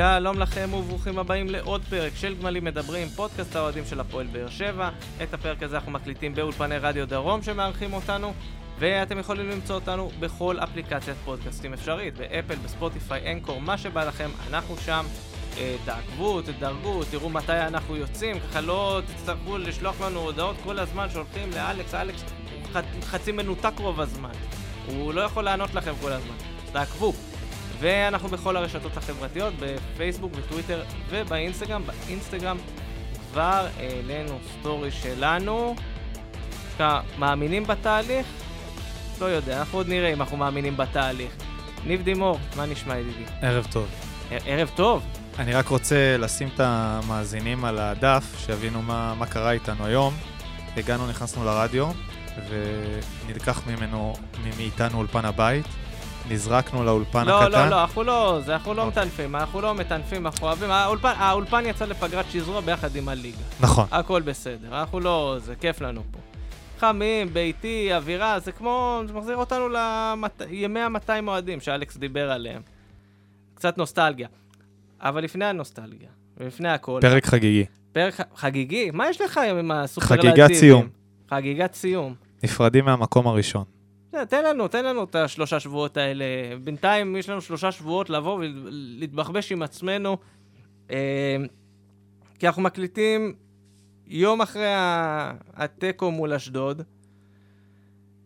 שלום לכם וברוכים הבאים לעוד פרק של גמלים מדברים, פודקאסט האוהדים של הפועל באר שבע. את הפרק הזה אנחנו מקליטים באולפני רדיו דרום שמארחים אותנו, ואתם יכולים למצוא אותנו בכל אפליקציית פודקאסטים אפשרית, באפל, בספוטיפיי, אנקור, מה שבא לכם, אנחנו שם. אה, תעקבו, תדרגו, תראו מתי אנחנו יוצאים, ככה לא תצטרכו לשלוח לנו הודעות כל הזמן שהולכים לאלכס, אלכס חצי מנותק רוב הזמן. הוא לא יכול לענות לכם כל הזמן. תעקבו. ואנחנו בכל הרשתות החברתיות, בפייסבוק, בטוויטר ובאינסטגרם. באינסטגרם כבר העלינו סטורי שלנו. שאתה מאמינים בתהליך? לא יודע, אנחנו עוד נראה אם אנחנו מאמינים בתהליך. ניב דימור, מה נשמע ידידי? ערב טוב. ערב טוב. אני רק רוצה לשים את המאזינים על הדף, שיבינו מה, מה קרה איתנו היום. הגענו, נכנסנו לרדיו, ונלקח ממנו, מאיתנו אולפן הבית. נזרקנו לאולפן לא, הקטן. לא, לא, אנחנו לא, זה, אנחנו לא אוקיי. מטנפים, אנחנו לא מטנפים, אנחנו אוהבים. האולפן, האולפן יצא לפגרת שזרוע ביחד עם הליגה. נכון. הכל בסדר, אנחנו לא, זה כיף לנו פה. חמים, ביתי, אווירה, זה כמו, זה מחזיר אותנו לימי ה-200 אוהדים שאלכס דיבר עליהם. קצת נוסטלגיה. אבל לפני הנוסטלגיה, ולפני הכל... פרק חגיגי. פרק חגיגי? מה יש לך היום עם הסופרלטיבים? חגיגת סיום. חגיגת סיום. נפרדים מהמקום הראשון. תן לנו, תן לנו את השלושה שבועות האלה. בינתיים יש לנו שלושה שבועות לבוא ולהתבחבש עם עצמנו. אה, כי אנחנו מקליטים יום אחרי התיקו מול אשדוד,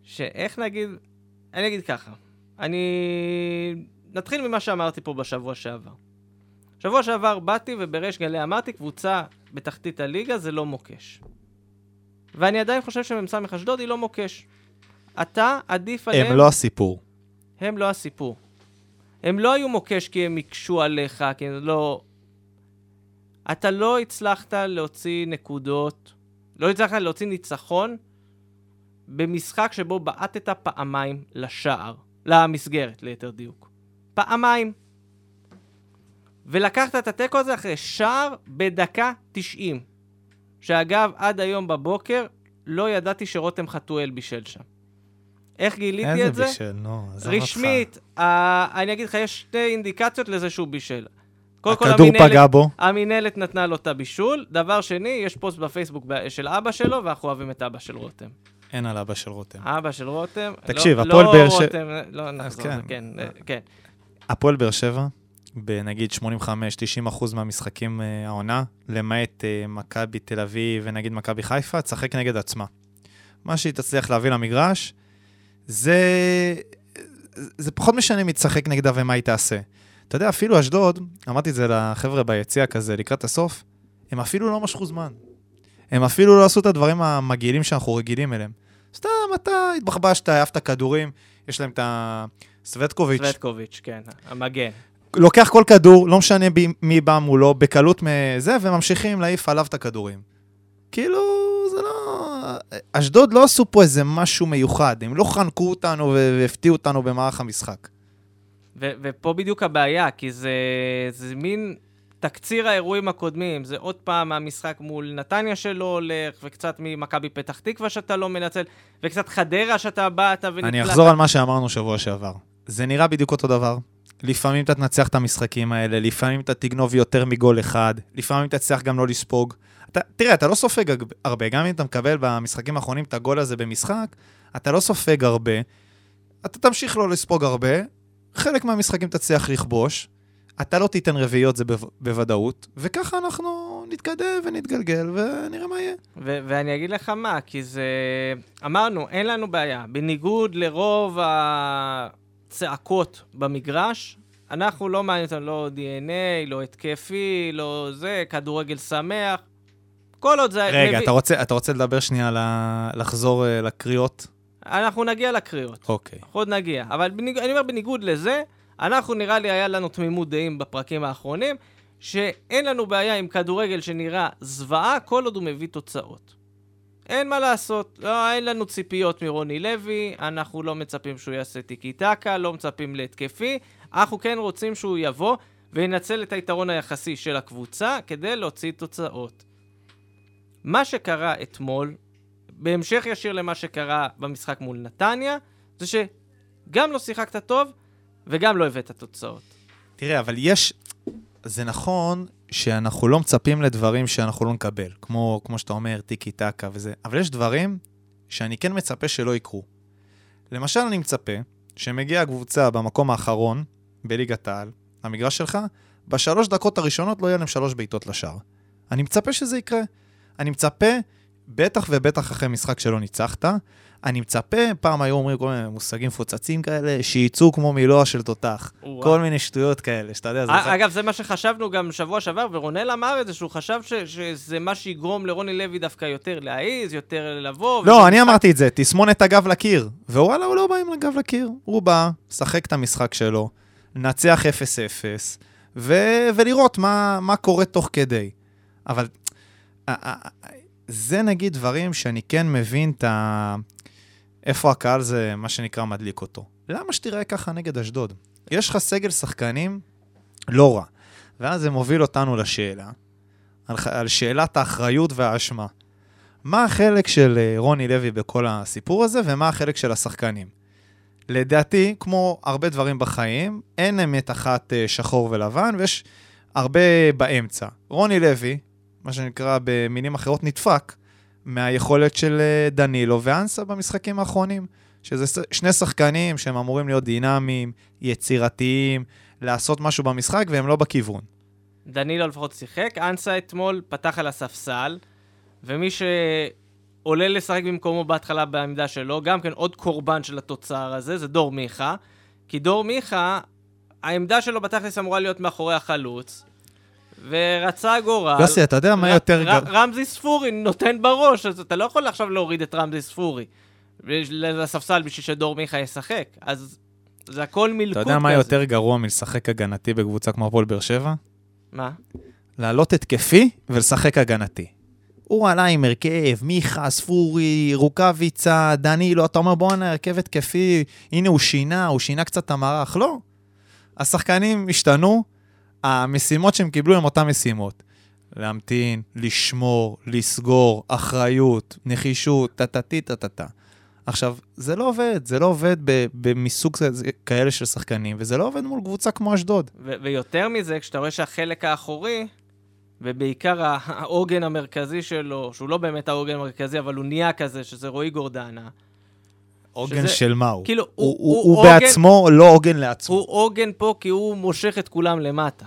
שאיך נגיד, אני אגיד ככה, אני... נתחיל ממה שאמרתי פה בשבוע שעבר. שבוע שעבר באתי ובריש גלי אמרתי, קבוצה בתחתית הליגה זה לא מוקש. ואני עדיין חושב שמ"ס אשדוד היא לא מוקש. אתה עדיף עליהם... הם לא הסיפור. הם לא הסיפור. הם לא היו מוקש כי הם הקשו עליך, כי הם לא... אתה לא הצלחת להוציא נקודות, לא הצלחת להוציא ניצחון במשחק שבו בעטת פעמיים לשער, למסגרת, ליתר דיוק. פעמיים. ולקחת את התיקו הזה אחרי שער בדקה 90. שאגב, עד היום בבוקר לא ידעתי שרותם חתואל בישל שם. איך גיליתי את זה? איזה בישל, נו, עזוב אותך. רשמית, אני אגיד לך, יש שתי אינדיקציות לזה שהוא בישל. קודם כל, הכדור פגע בו. המינהלת נתנה לו את הבישול. דבר שני, יש פוסט בפייסבוק של אבא שלו, ואנחנו אוהבים את אבא של רותם. אין על אבא של רותם. אבא של רותם. תקשיב, לא, הפועל באר שבע... לא רותם, לא נחזור, כן, כן, כן. הפועל באר שבע, בנגיד 85-90 אחוז מהמשחקים uh, העונה, למעט uh, מכבי תל אביב ונגיד מכבי חיפה, תשחק נגד עצמה. מה שהיא תצליח להביא למגרש, זה, זה פחות משנה מי תשחק נגדה ומה היא תעשה. אתה יודע, אפילו אשדוד, אמרתי את זה לחבר'ה ביציע כזה לקראת הסוף, הם אפילו לא משכו זמן. הם אפילו לא עשו את הדברים המגעילים שאנחנו רגילים אליהם. סתם, אתה התבחבשת, העפת כדורים, יש להם את הסווטקוביץ'. סווטקוביץ', כן, המגן. לוקח כל כדור, לא משנה מי בא מולו, בקלות מזה, וממשיכים להעיף עליו את הכדורים. כאילו, זה לא... אשדוד לא עשו פה איזה משהו מיוחד, הם לא חנקו אותנו והפתיעו אותנו במערך המשחק. ו- ופה בדיוק הבעיה, כי זה, זה מין תקציר האירועים הקודמים. זה עוד פעם המשחק מול נתניה שלא הולך, וקצת ממכבי פתח תקווה שאתה לא מנצל, וקצת חדרה שאתה באת ונקלט. אני אחזור על מה שאמרנו שבוע שעבר. זה נראה בדיוק אותו דבר. לפעמים אתה תנצח את המשחקים האלה, לפעמים אתה תגנוב יותר מגול אחד, לפעמים אתה תצליח גם לא לספוג. אתה, תראה, אתה לא סופג הרבה, גם אם אתה מקבל במשחקים האחרונים את הגול הזה במשחק, אתה לא סופג הרבה, אתה תמשיך לא לספוג הרבה, חלק מהמשחקים תצליח לכבוש, אתה לא תיתן רביעיות, זה בו, בוודאות, וככה אנחנו נתקדם ונתגלגל ונראה מה יהיה. ו- ואני אגיד לך מה, כי זה... אמרנו, אין לנו בעיה. בניגוד לרוב הצעקות במגרש, אנחנו לא מעניין אותנו לא DNA, לא התקפי, לא זה, כדורגל שמח. כל עוד זה... רגע, מביא... אתה, רוצה, אתה רוצה לדבר שנייה על ה... לחזור uh, לקריאות? אנחנו נגיע לקריאות. אוקיי. אנחנו עוד נגיע. אבל בניג... אני אומר, בניגוד לזה, אנחנו נראה לי, היה לנו תמימות דעים בפרקים האחרונים, שאין לנו בעיה עם כדורגל שנראה זוועה, כל עוד הוא מביא תוצאות. אין מה לעשות, לא, אין לנו ציפיות מרוני לוי, אנחנו לא מצפים שהוא יעשה טיקי טקה, לא מצפים להתקפי, אנחנו כן רוצים שהוא יבוא וינצל את היתרון היחסי של הקבוצה כדי להוציא תוצאות. מה שקרה אתמול, בהמשך ישיר למה שקרה במשחק מול נתניה, זה שגם לא שיחקת טוב וגם לא הבאת תוצאות. תראה, אבל יש... זה נכון שאנחנו לא מצפים לדברים שאנחנו לא נקבל, כמו, כמו שאתה אומר, טיקי טקה וזה, אבל יש דברים שאני כן מצפה שלא יקרו. למשל, אני מצפה שמגיעה הקבוצה במקום האחרון בליגת העל, למגרש שלך, בשלוש דקות הראשונות לא יהיה להם שלוש בעיטות לשער. אני מצפה שזה יקרה. אני מצפה, בטח ובטח אחרי משחק שלא ניצחת, אני מצפה, פעם היו אומרים כל מיני מושגים מפוצצים כאלה, שיצאו כמו מילוע של תותח. וואו. כל מיני שטויות כאלה, שאתה יודע, זה... א- אגב, זה מה שחשבנו גם שבוע שעבר, ורונל אמר את זה, שהוא חשב ש- שזה מה שיגרום לרוני לוי דווקא יותר להעיז, יותר לבוא. לא, וזה אני אמרתי את זה, תסמונת הגב לקיר. ווואלה, הוא לא בא עם הגב לקיר. הוא בא, שחק את המשחק שלו, נצח 0-0, ו- ולראות מה, מה קורה תוך כדי. אבל זה נגיד דברים שאני כן מבין את ה... איפה הקהל זה, מה שנקרא, מדליק אותו. למה שתראה ככה נגד אשדוד? יש לך סגל שחקנים לא רע. ואז זה מוביל אותנו לשאלה, על, על שאלת האחריות והאשמה. מה החלק של אה, רוני לוי בכל הסיפור הזה, ומה החלק של השחקנים? לדעתי, כמו הרבה דברים בחיים, אין אמת אחת אה, שחור ולבן, ויש הרבה באמצע. רוני לוי, מה שנקרא במילים אחרות, נדפק מהיכולת של אה, דנילו ואנסה במשחקים האחרונים. שזה שני שחקנים שהם אמורים להיות דינמיים, יצירתיים, לעשות משהו במשחק, והם לא בכיוון. דנילו לפחות שיחק, אנסה אתמול פתח על הספסל, ומי שעולה לשחק במקומו בהתחלה בעמדה שלו, גם כן עוד קורבן של התוצר הזה, זה דור מיכה. כי דור מיכה, העמדה שלו בתכלס אמורה להיות מאחורי החלוץ, ורצה גורל. יוסי, אתה יודע מה יותר... ר- גר- רמזי ספורי נותן בראש, אז אתה לא יכול עכשיו להוריד את רמזי ספורי לספסל בשביל שדור מיכה ישחק. אז זה הכל מלכוד אתה כזה. יודע מה יותר גרוע מלשחק הגנתי בקבוצה כמו הפועל באר שבע? מה? לעלות התקפי ולשחק הגנתי. הוא עלה עם הרכב, מיכה, ספורי, רוקאביצה, דנילו, אתה אומר בואנה, הרכב התקפי, הנה הוא שינה, הוא שינה קצת את המערך. לא. השחקנים השתנו, המשימות שהם קיבלו הן אותן משימות. להמתין, לשמור, לסגור, אחריות, נחישות, טה-טה-טי, טה-טה-טה. עכשיו, זה לא עובד, זה לא עובד כזה- כאלה של שחקנים, וזה לא עובד מול קבוצה כמו אשדוד. ויותר מזה, כשאתה רואה שהחלק האחורי, ובעיקר העוגן המרכזי שלו, שהוא לא באמת העוגן המרכזי, אבל הוא נהיה כזה, שזה רועי גורדנה, עוגן שזה- של מה הוא? כאילו, הוא, הוא- הוא, הוא בעצמו לא עוגן לעצמו. הוא עוגן פה כי הוא מושך את כולם למטה.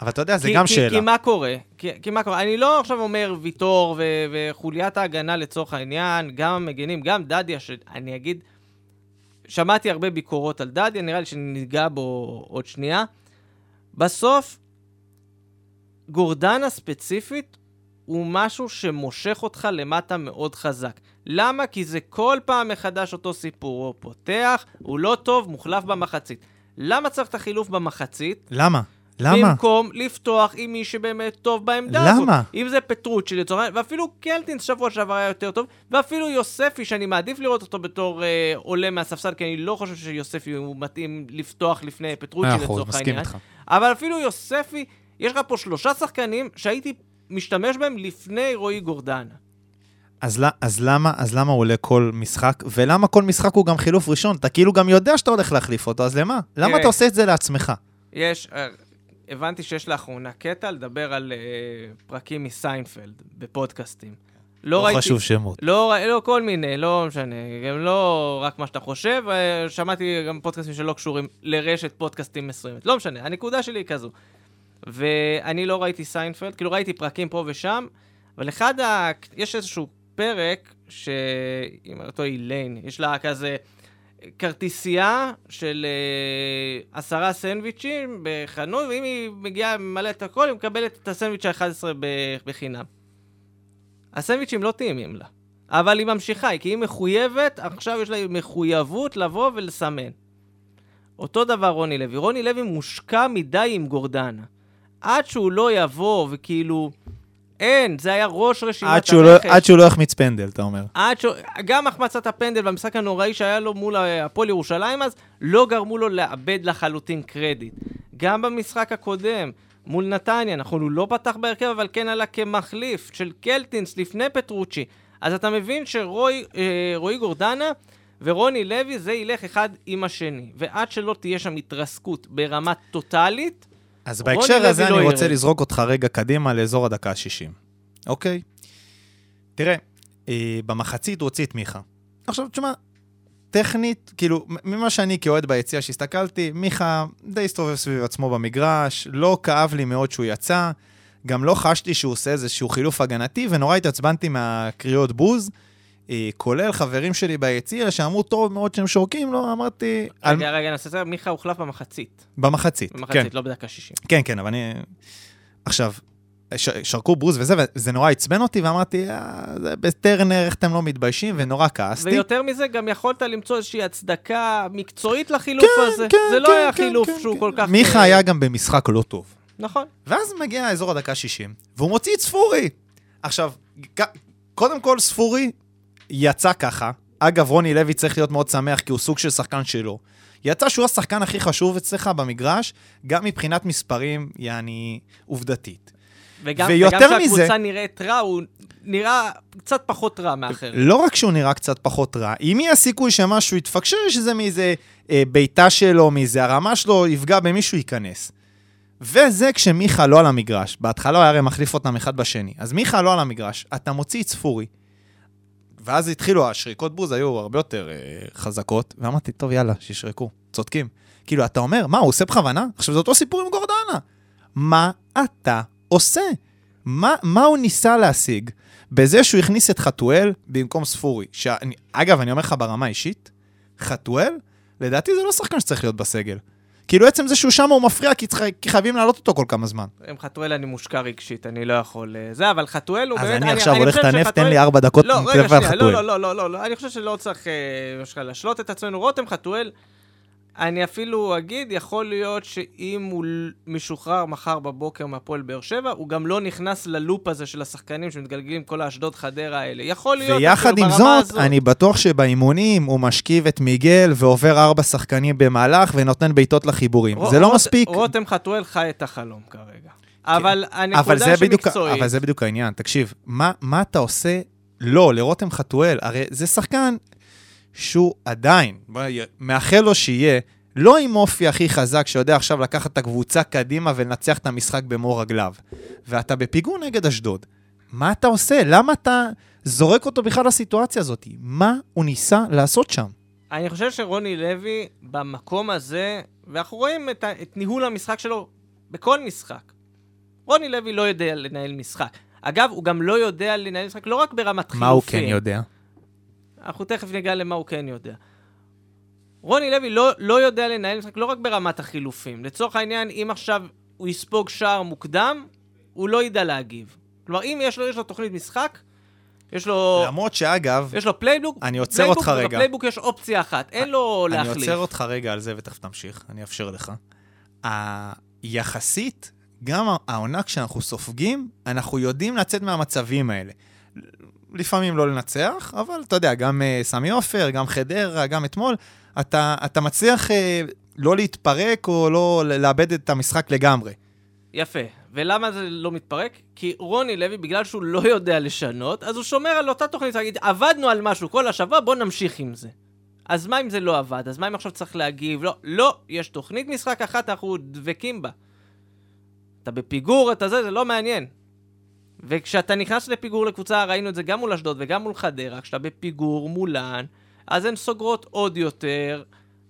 אבל אתה יודע, זה כי, גם כי, שאלה. כי מה קורה? כי, כי מה קורה? אני לא עכשיו אומר ויטור ו- וחוליית ההגנה לצורך העניין, גם המגנים, גם דדיה, שאני אגיד, שמעתי הרבה ביקורות על דדיה, נראה לי שניגע בו עוד שנייה. בסוף, גורדנה ספציפית הוא משהו שמושך אותך למטה מאוד חזק. למה? כי זה כל פעם מחדש אותו סיפור. הוא פותח, הוא לא טוב, מוחלף במחצית. למה צריך את החילוף במחצית? למה? למה? במקום לפתוח עם מי שבאמת טוב בעמדה הזאת. למה? אם זה פטרוצ'י לצורך העניין, ואפילו קלטינס שבוע שעבר היה יותר טוב, ואפילו יוספי, שאני מעדיף לראות אותו בתור אה, עולה מהספסל, כי אני לא חושב שיוספי הוא מתאים לפתוח לפני פטרוצ'י לצורך מסכים העניין. איתך. אבל אפילו יוספי, יש לך פה שלושה שחקנים שהייתי משתמש בהם לפני רועי גורדנה. אז, אז, למה, אז למה הוא עולה כל משחק? ולמה כל משחק הוא גם חילוף ראשון? אתה כאילו גם יודע שאתה הולך להחליף אותו, אז למה? למה תראה. אתה עושה את זה לעצמך? יש, אה, הבנתי שיש לאחרונה קטע לדבר על אה, פרקים מסיינפלד בפודקאסטים. לא ראיתי... חשוב שמות. לא, ר- לא כל מיני, לא משנה, גם לא רק מה שאתה חושב, אה, שמעתי גם פודקאסטים שלא קשורים לרשת פודקאסטים מסוימת. לא משנה, הנקודה שלי היא כזו. ואני לא ראיתי סיינפלד, כאילו ראיתי פרקים פה ושם, אבל אחד ה... יש איזשהו פרק, שאם אותו איליין, יש לה כזה כרטיסייה של אה, עשרה סנדוויצ'ים בחנות, ואם היא מגיעה, ממלאת את הכל, היא מקבלת את הסנדוויץ' ה-11 בחינם. הסנדוויצ'ים לא טעימים לה. אבל היא ממשיכה, כי היא מחויבת, עכשיו יש לה מחויבות לבוא ולסמן. אותו דבר רוני לוי. רוני לוי מושקע מדי עם גורדנה. עד שהוא לא יבוא וכאילו... אין, זה היה ראש רשימת עד שהוא, לא, הרכש. עד שהוא לא יחמיץ פנדל, אתה אומר. עד ש... גם החמצת הפנדל במשחק הנוראי שהיה לו מול הפועל ירושלים אז, לא גרמו לו לאבד לחלוטין קרדיט. גם במשחק הקודם, מול נתניה, נכון, הוא לא פתח בהרכב, אבל כן עלה כמחליף של קלטינס לפני פטרוצ'י. אז אתה מבין שרועי אה, גורדנה ורוני לוי, זה ילך אחד עם השני. ועד שלא תהיה שם התרסקות ברמה טוטאלית, אז בהקשר הזה לא אני רוצה ירד. לזרוק אותך רגע קדימה לאזור הדקה ה-60, אוקיי? תראה, אה, במחצית הוא הוציא את מיכה. עכשיו, תשמע, טכנית, כאילו, ממה שאני כאוהד ביציע שהסתכלתי, מיכה די הסתובב סביב עצמו במגרש, לא כאב לי מאוד שהוא יצא, גם לא חשתי שהוא עושה איזשהו חילוף הגנתי, ונורא התעצבנתי מהקריאות בוז, כולל חברים שלי ביציע שאמרו טוב מאוד שהם שורקים לו, אמרתי... רגע, רגע, נעשה את זה, מיכה הוחלף במחצית. במחצית, כן. במחצית, לא בדקה 60. כן, כן, אבל אני... עכשיו. שרקו בוז וזה, וזה נורא עצבן אותי, ואמרתי, אה, זה בטרנר, איך אתם לא מתביישים, ונורא כעסתי. ויותר מזה, גם יכולת למצוא איזושהי הצדקה מקצועית לחילוף הזה. כן, זה לא כן, היה כן, חילוף כן, שהוא כן. כל כך... מיכה אה, היה גם במשחק לא טוב. נכון. ואז מגיע אזור הדקה 60, והוא מוציא את ספורי. עכשיו, קודם כל, ספורי יצא ככה. אגב, רוני לוי צריך להיות מאוד שמח, כי הוא סוג של שחקן שלו. יצא שהוא השחקן הכי חשוב אצלך במגרש, גם מבחינת מספרים, יעני, עובדתית. וגם, ויותר וגם מזה- שהקבוצה נראית רע, הוא נראה קצת פחות רע מאחרים. לא רק שהוא נראה קצת פחות רע, אם יהיה סיכוי שמשהו יתפקשש, זה מאיזה אה, בעיטה שלו, מאיזה הרמה שלו, יפגע במישהו, ייכנס. וזה כשמיכה לא על המגרש. בהתחלה הוא היה הרי מחליף אותם אחד בשני. אז מיכה לא על המגרש, אתה מוציא את ספורי. ואז התחילו, השריקות בוז היו הרבה יותר אה, חזקות, ואמרתי, טוב, יאללה, שישרקו, צודקים. כאילו, אתה אומר, מה, הוא עושה בכוונה? עכשיו, זה אותו סיפור עם גורדנה. מה אתה עושה? מה, מה הוא ניסה להשיג בזה שהוא הכניס את חתואל במקום ספורי? שאני, אגב, אני אומר לך ברמה האישית, חתואל, לדעתי זה לא שחקן שצריך להיות בסגל. כאילו, עצם זה שהוא שם הוא מפריע, כי, צריך, כי חייבים להעלות אותו כל כמה זמן. עם חתואל אני מושקע רגשית, אני לא יכול... אה, זה, אבל חתואל הוא אז באמת... אני עכשיו הולך חושב לטנף, תן לי ארבע דקות, לא, רגע, שנייה, לא. לא, לא, לא, לא, לא, אני חושב שלא צריך אה, להשלות את עצמנו. רותם חתואל, אני אפילו אגיד, יכול להיות שאם הוא משוחרר מחר בבוקר מהפועל באר שבע, הוא גם לא נכנס ללופ הזה של השחקנים שמתגלגלים כל האשדוד חדרה האלה. יכול להיות, ויחד אפילו עם ברמה זאת, הזאת. אני בטוח שבאימונים הוא משכיב את מיגל ועובר ארבע שחקנים במהלך ונותן בעיטות לחיבורים. רו- זה לא רוט- מספיק. רותם חתואל חי את החלום כרגע. אבל אבל הנקודה שמקצועית... אבל זה בדיוק העניין. תקשיב, מה, מה אתה עושה? לא, לרותם חתואל, הרי זה שחקן שהוא עדיין, מאחל לו שיהיה, לא עם אופי הכי חזק, שיודע עכשיו לקחת את הקבוצה קדימה ולנצח את המשחק במו רגליו. ואתה בפיגור נגד אשדוד. מה אתה עושה? למה אתה זורק אותו בכלל לסיטואציה הזאת? מה הוא ניסה לעשות שם? אני חושב שרוני לוי במקום הזה, ואנחנו רואים את, ה- את ניהול המשחק שלו בכל משחק. רוני לוי לא יודע לנהל משחק. אגב, הוא גם לא יודע לנהל משחק לא רק ברמת חילופים. מה הוא כן יודע? אנחנו תכף ניגע למה הוא כן יודע. רוני לוי לא, לא יודע לנהל משחק לא רק ברמת החילופים. לצורך העניין, אם עכשיו הוא יספוג שער מוקדם, הוא לא ידע להגיב. כלומר, אם יש לו, יש לו תוכנית משחק, יש לו... למרות שאגב, יש לו playbook, אני עוצר playbook, אותך רגע. וב playbook יש אופציה אחת, אין לו אני להחליף. עוצר אותך רגע על זה ותכף תמשיך, אני אאפשר לך. היחסית, גם העונה כשאנחנו סופגים, אנחנו יודעים לצאת מהמצבים האלה. לפעמים לא לנצח, אבל אתה יודע, גם uh, סמי עופר, גם חדרה, גם אתמול, אתה, אתה מצליח uh, לא להתפרק או לא לאבד את המשחק לגמרי. יפה. ולמה זה לא מתפרק? כי רוני לוי, בגלל שהוא לא יודע לשנות, אז הוא שומר על אותה תוכנית, להגיד, עבדנו על משהו כל השבוע, בוא נמשיך עם זה. אז מה אם זה לא עבד? אז מה אם עכשיו צריך להגיב? לא, לא, יש תוכנית משחק אחת, אנחנו דבקים בה. אתה בפיגור, אתה זה, זה לא מעניין. וכשאתה נכנס לפיגור לקבוצה, ראינו את זה גם מול אשדוד וגם מול חדרה, כשאתה בפיגור מולן, אז הן סוגרות עוד יותר,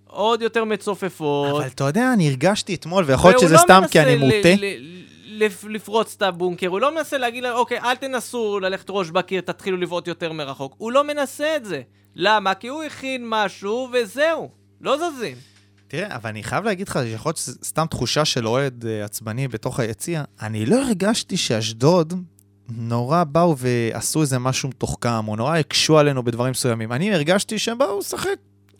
עוד יותר מצופפות. אבל אתה יודע, אני הרגשתי אתמול, ויכול להיות שזה לא סתם כי אני מוטה. לפרוץ את הבונקר, הוא לא מנסה להגיד להם, אוקיי, אל תנסו ללכת ראש בקיר, תתחילו לבעוט יותר מרחוק. הוא לא מנסה את זה. למה? כי הוא הכין משהו, וזהו. לא זזים. תראה, אבל אני חייב להגיד לך, שיכול להיות שזו סתם תחושה של אוהד אה, עצבני בתוך היציע, אני לא הרגשתי שאשדוד נורא באו ועשו איזה משהו מתוחכם, או נורא הקשו עלינו בדברים מסוימים. אני הרגשתי שהם באו לשחק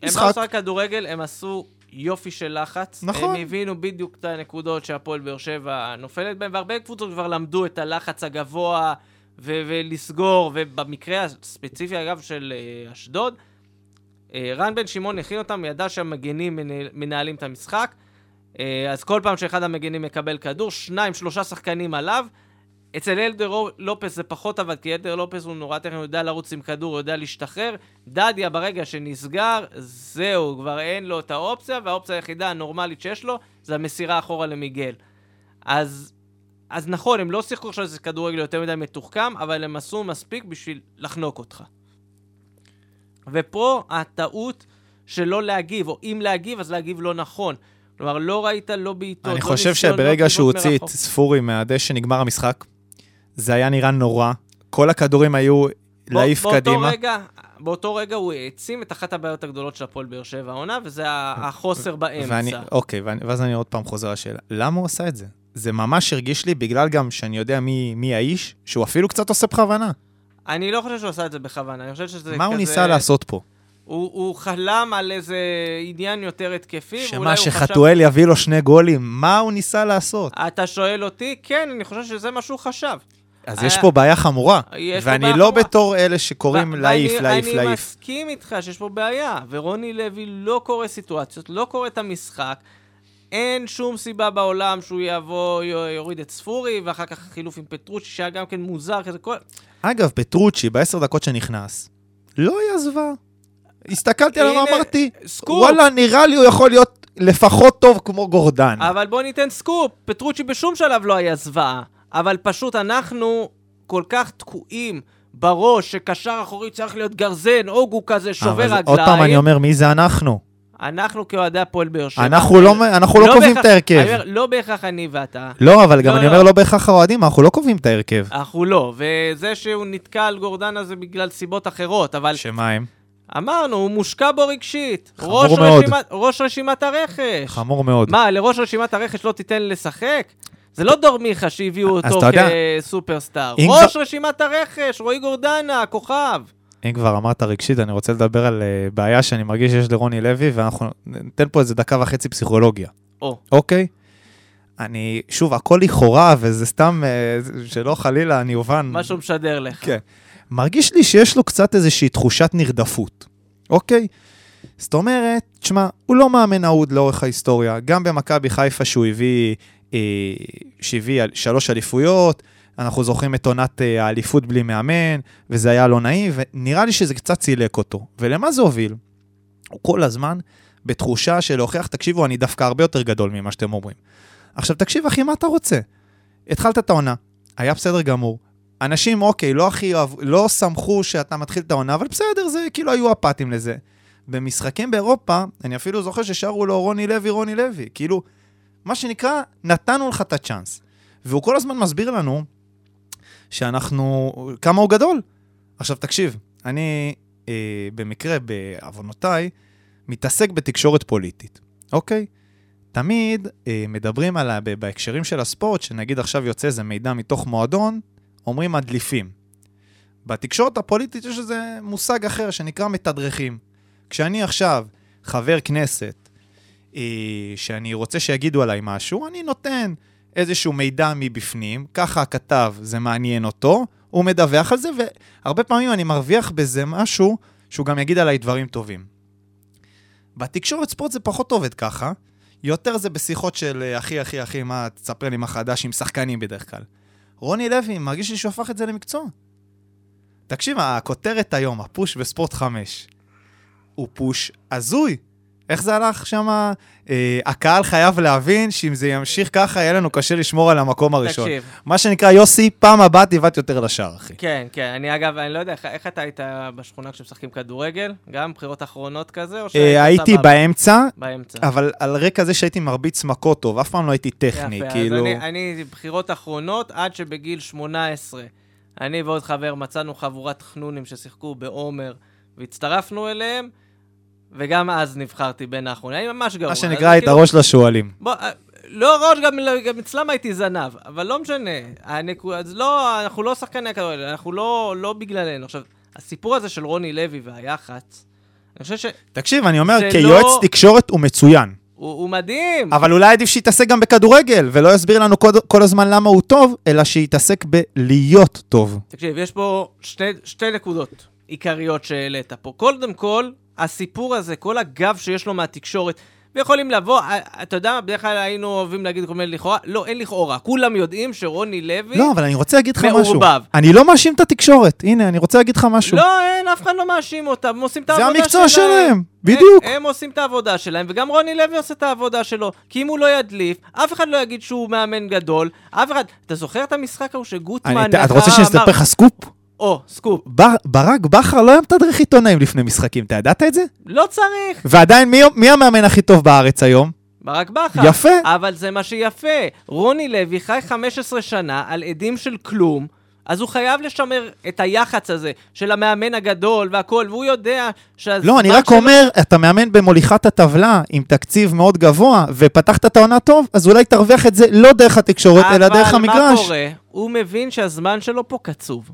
הם משחק. עשו רק כדורגל, הם עשו יופי של לחץ. נכון. הם הבינו בדיוק את הנקודות שהפועל באר שבע נופלת בהן, והרבה קבוצות כבר למדו את הלחץ הגבוה ו- ולסגור, ובמקרה הספציפי, אגב, של אה, אשדוד, אה, רן בן שמעון הכין אותם, ידע שהמגנים מנהל- מנהלים את המשחק, אה, אז כל פעם שאחד המגנים מקבל כדור, שניים, שלושה שחקנים עליו. אצל אלדר לופס זה פחות עבד, כי אלדר לופס הוא נורא טכני, הוא יודע לרוץ עם כדור, הוא יודע להשתחרר. דדיה ברגע שנסגר, זהו, כבר אין לו את האופציה, והאופציה היחידה הנורמלית שיש לו זה המסירה אחורה למיגל. אז, אז נכון, הם לא שיחקו עכשיו איזה כדורגל יותר מדי מתוחכם, אבל הם עשו מספיק בשביל לחנוק אותך. ופה הטעות של לא להגיב, או אם להגיב, אז להגיב לא נכון. כלומר, לא ראית לא בעיטות, אני לא חושב ניסיון, לא שברגע שהוא הוציא את. ספורי מהדשא, נגמר המשחק. זה היה נראה נורא. כל הכדורים היו להעיף קדימה. רגע, באותו רגע הוא העצים את אחת הבעיות הגדולות של הפועל באר שבע העונה, וזה החוסר באמצע. ואני, אוקיי, ואני, ואז אני עוד פעם חוזר לשאלה, למה הוא עשה את זה? זה ממש הרגיש לי, בגלל גם שאני יודע מי, מי האיש, שהוא אפילו קצת עושה בכוונה. אני לא חושב שהוא עשה את זה בכוונה, אני חושב שזה מה כזה... הוא ניסה לעשות פה? הוא, הוא חלם על איזה עניין יותר התקפי, שמה, הוא חשב... שחתואל יביא לו שני גולים, מה הוא ניסה לעשות? אתה שואל אותי? כן, אני חושב שזה מה שהוא חשב. אז יש פה בעיה חמורה. ואני בעיה לא חמורה. בתור אלה שקוראים להעיף, ואני- להעיף, אני להעיף. מסכים איתך שיש פה בעיה, ורוני לוי לא קורא סיטואציות, לא קורא את המשחק. אין שום סיבה בעולם שהוא יבוא, יוריד את ספורי, ואחר כך חילוף עם פטרוצ'י, שהיה גם כן מוזר כזה. כל... אגב, פטרוצ'י, בעשר דקות שנכנס, לא היה זוועה. הסתכלתי עליו ואמרתי. וואלה, נראה לי הוא יכול להיות לפחות טוב כמו גורדן. אבל בוא ניתן סקופ, פטרוצ'י בשום שלב לא היה זוועה, אבל פשוט אנחנו כל כך תקועים בראש שקשר אחורי צריך להיות גרזן, אוגו כזה, שובר אבל רגליים. עוד פעם אני אומר, מי זה אנחנו? אנחנו כאוהדי הפועל באר שבע. אנחנו לא אנחנו לא קובעים בהכרח- את ההרכב. אומר, לא בהכרח אני ואתה. לא, אבל גם לא, אני לא. אומר, לא בהכרח האוהדים, אנחנו לא קובעים את ההרכב. אנחנו לא, וזה שהוא נתקע על גורדנה זה בגלל סיבות אחרות, אבל שמה הם? אמרנו, הוא מושקע בו רגשית. חמור ראש מאוד. רשימת, ראש רשימת הרכש. חמור מאוד. מה, לראש רשימת הרכש לא תיתן לשחק? זה לא דור מיכה שהביאו אותו כסופרסטאר. ראש רשימת הרכש, רועי גורדנה, הכוכב. אם כבר אמרת רגשית, אני רוצה לדבר על אה, בעיה שאני מרגיש שיש לרוני לוי, ואנחנו ניתן פה איזה דקה וחצי פסיכולוגיה, או, אוקיי? אני, שוב, הכל לכאורה, וזה סתם, אה, שלא חלילה, אני אובן. מה שהוא משדר לך. כן. מרגיש לי שיש לו קצת איזושהי תחושת נרדפות, אוקיי? זאת אומרת, תשמע, הוא לא מאמן אהוד לאורך ההיסטוריה. גם במכבי חיפה שהוא הביא, שהביא על- שלוש אליפויות, אנחנו זוכרים את עונת אה, האליפות בלי מאמן, וזה היה לא נעים, ונראה לי שזה קצת צילק אותו. ולמה זה הוביל? הוא כל הזמן בתחושה של להוכיח, תקשיבו, אני דווקא הרבה יותר גדול ממה שאתם אומרים. עכשיו, תקשיב, אחי, מה אתה רוצה? התחלת את העונה, היה בסדר גמור. אנשים, אוקיי, לא הכי אוהב, לא שמחו שאתה מתחיל את העונה, אבל בסדר, זה כאילו היו אפאתיים לזה. במשחקים באירופה, אני אפילו זוכר ששרו לו רוני לוי, רוני לוי. כאילו, מה שנקרא, נתנו לך את הצ'אנס. והוא כל הזמן מסביר לנו שאנחנו, כמה הוא גדול. עכשיו, תקשיב, אני אה, במקרה, בעוונותיי, מתעסק בתקשורת פוליטית, אוקיי? תמיד אה, מדברים על, בהקשרים של הספורט, שנגיד עכשיו יוצא איזה מידע מתוך מועדון, אומרים מדליפים. בתקשורת הפוליטית יש איזה מושג אחר שנקרא מתדרכים. כשאני עכשיו חבר כנסת, שאני רוצה שיגידו עליי משהו, אני נותן איזשהו מידע מבפנים, ככה הכתב, זה מעניין אותו, הוא מדווח על זה, והרבה פעמים אני מרוויח בזה משהו שהוא גם יגיד עליי דברים טובים. בתקשורת ספורט זה פחות עובד ככה, יותר זה בשיחות של אה, אחי, אחי, אחי, מה, תספר לי מה חדש עם שחקנים בדרך כלל. רוני לוי, מרגיש לי שהוא הפך את זה למקצוע. תקשיב, הכותרת היום, הפוש בספורט 5, הוא פוש הזוי. איך זה הלך שם? אה, הקהל חייב להבין שאם זה ימשיך ככה, יהיה לנו קשה לשמור על המקום הראשון. תקשיב, מה שנקרא, יוסי, פעם הבאה תבעט יותר לשער, אחי. כן, כן, אני אגב, אני לא יודע, איך- איך אתה היית בשכונה כשמשחקים כדורגל? גם בחירות אחרונות כזה, או שהיית אה, הייתי סבבה? באמצע, באמצע. אבל על רקע זה שהייתי מרביץ מכות טוב, אף פעם לא הייתי טכני, יפה, כאילו... אז אני, אני בחירות אחרונות, עד שבגיל 18, אני ועוד חבר מצאנו חבורת חנונים ששיחקו בעומר, והצטרפנו אליהם, וגם אז נבחרתי בין האחרונים. אני ממש גרוע. מה שנקרא, היית כאילו- ראש לשועלים. אה, לא ראש, גם, גם אצלם הייתי זנב, אבל לא משנה. הנקו, אז לא, אנחנו לא שחקני הכדורגל, אנחנו לא, לא בגללנו. עכשיו, הסיפור הזה של רוני לוי והיח"צ, אני חושב שהוא תקשיב, אני אומר, זה כיועץ לא- תקשורת הוא מצוין. הוא מדהים. אבל אולי עדיף שיתעסק גם בכדורגל, ולא יסביר לנו כל, כל הזמן למה הוא טוב, אלא שיתעסק בלהיות טוב. תקשיב, יש פה שתי, שתי נקודות עיקריות שהעלית פה. קודם כל, הסיפור הזה, כל הגב שיש לו מהתקשורת, ויכולים לבוא, אה, אתה יודע, בדרך כלל היינו אוהבים להגיד כל מיני לכאורה, לא, אין לכאורה, כולם יודעים שרוני לוי... לא, אבל אני רוצה להגיד לך משהו. מעורבב. אני לא מאשים את התקשורת. הנה, אני רוצה להגיד לך משהו. לא, אין, אף אחד לא מאשים אותם, הם עושים את זה העבודה המקצוע שלהם. שלהם, בדיוק. הם, הם עושים את העבודה שלהם, וגם רוני לוי עושה את העבודה שלו. כי אם הוא לא ידליף, אף אחד לא יגיד שהוא מאמן גדול, אף אחד... אתה זוכר את המשחק ההוא שגוטמן... אני- אתה רוצה שאני אספר לך סקופ? או, סקופ. בר- ברק בכר לא היה מתדרך עיתונאים לפני משחקים, אתה ידעת את זה? לא צריך. ועדיין, מי- מי המאמן הכי טוב בארץ היום? ברק בכר. יפה. אבל זה מה שיפה. רוני לוי חי 15 שנה על עדים של כלום, אז הוא חייב לשמר את היח"צ הזה של המאמן הגדול והכל, והוא יודע שהזמן לא, אני רק שלו- אומר, אתה מאמן במוליכת הטבלה עם תקציב מאוד גבוה, ופתחת את העונה טוב, אז אולי תרוויח את זה לא דרך התקשורת, אלא דרך אבל מה המגרש. קורה? הוא מבין שהזמן שלו פה קצוב.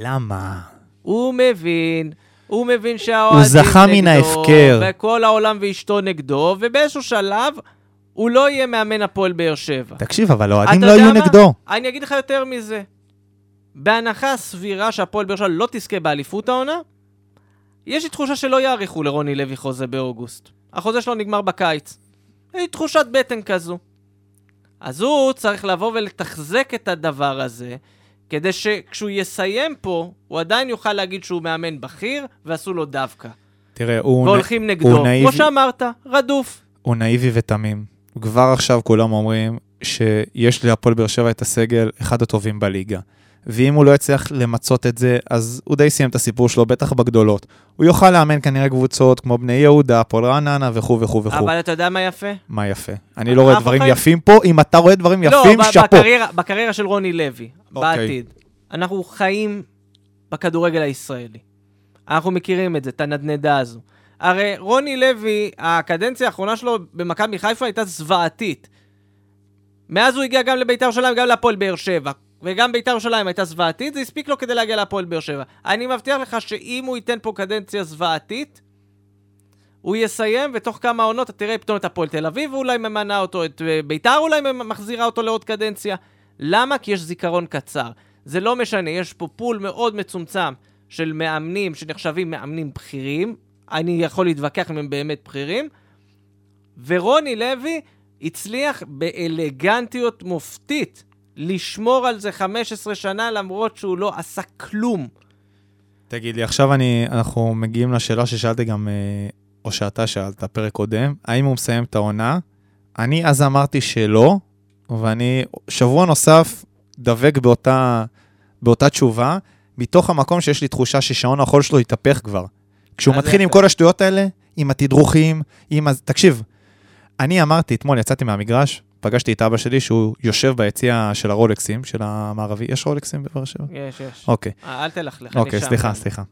למה? הוא מבין, הוא מבין שהאוהדים הוא זכה נגדו, מן ההפקר. וכל העולם ואשתו נגדו, ובאיזשהו שלב הוא לא יהיה מאמן הפועל באר שבע. תקשיב, אבל האוהדים לא יודע היו מה? נגדו. אני אגיד לך יותר מזה. בהנחה סבירה שהפועל באר שבע לא תזכה באליפות העונה, יש לי תחושה שלא יאריכו לרוני לוי חוזה באוגוסט. החוזה שלו נגמר בקיץ. לי תחושת בטן כזו. אז הוא צריך לבוא ולתחזק את הדבר הזה, כדי שכשהוא יסיים פה, הוא עדיין יוכל להגיד שהוא מאמן בכיר, ועשו לו דווקא. תראה, הוא, נ... והולכים נגדו. הוא נאיבי. כמו שאמרת, רדוף. הוא נאיבי ותמים. כבר עכשיו כולם אומרים שיש להפועל באר שבע את הסגל אחד הטובים בליגה. ואם הוא לא יצליח למצות את זה, אז הוא די סיים את הסיפור שלו, בטח בגדולות. הוא יוכל לאמן כנראה קבוצות כמו בני יהודה, הפועל רעננה וכו' וכו' וכו'. אבל אתה יודע מה יפה? מה יפה? אני לא רואה דברים יפים פה, אם אתה רואה דברים לא, יפים, שאפו. בקריירה, בקריירה של רוני לוי, אוקיי. בעתיד. אנחנו חיים בכדורגל הישראלי. אנחנו מכירים את זה, את הנדנדה הזו. הרי רוני לוי, הקדנציה האחרונה שלו במכבי חיפה הייתה זוועתית. מאז הוא הגיע גם לבית"ר ירושלים, גם להפועל באר שבע. וגם בית"ר ירושלים הייתה זוועתית, זה הספיק לו כדי להגיע להפועל באר שבע. אני מבטיח לך שאם הוא ייתן פה קדנציה זוועתית, הוא יסיים, ותוך כמה עונות אתה תראה פתאום את הפועל תל אביב, ואולי ממנה אותו, את אה, ביתר אולי מחזירה אותו לעוד קדנציה. למה? כי יש זיכרון קצר. זה לא משנה, יש פה פול מאוד מצומצם של מאמנים שנחשבים מאמנים בכירים, אני יכול להתווכח אם הם באמת בכירים, ורוני לוי הצליח באלגנטיות מופתית לשמור על זה 15 שנה למרות שהוא לא עשה כלום. תגיד לי, עכשיו אני, אנחנו מגיעים לשאלה ששאלתי גם, אה, או שאתה שאלת, פרק קודם, האם הוא מסיים את העונה? אני אז אמרתי שלא, ואני שבוע נוסף דבק באותה, באותה תשובה, מתוך המקום שיש לי תחושה ששעון החול שלו התהפך כבר. כשהוא מתחיל עם? כל השטויות האלה, עם התדרוכים, עם... ה... תקשיב, אני אמרתי, אתמול יצאתי מהמגרש, פגשתי את אבא שלי שהוא יושב ביציע של הרולקסים, של המערבי, יש רולקסים בבאר שבע? יש, יש. אוקיי. אה, אל תלכלך, אני אוקיי. סליחה, סליחה.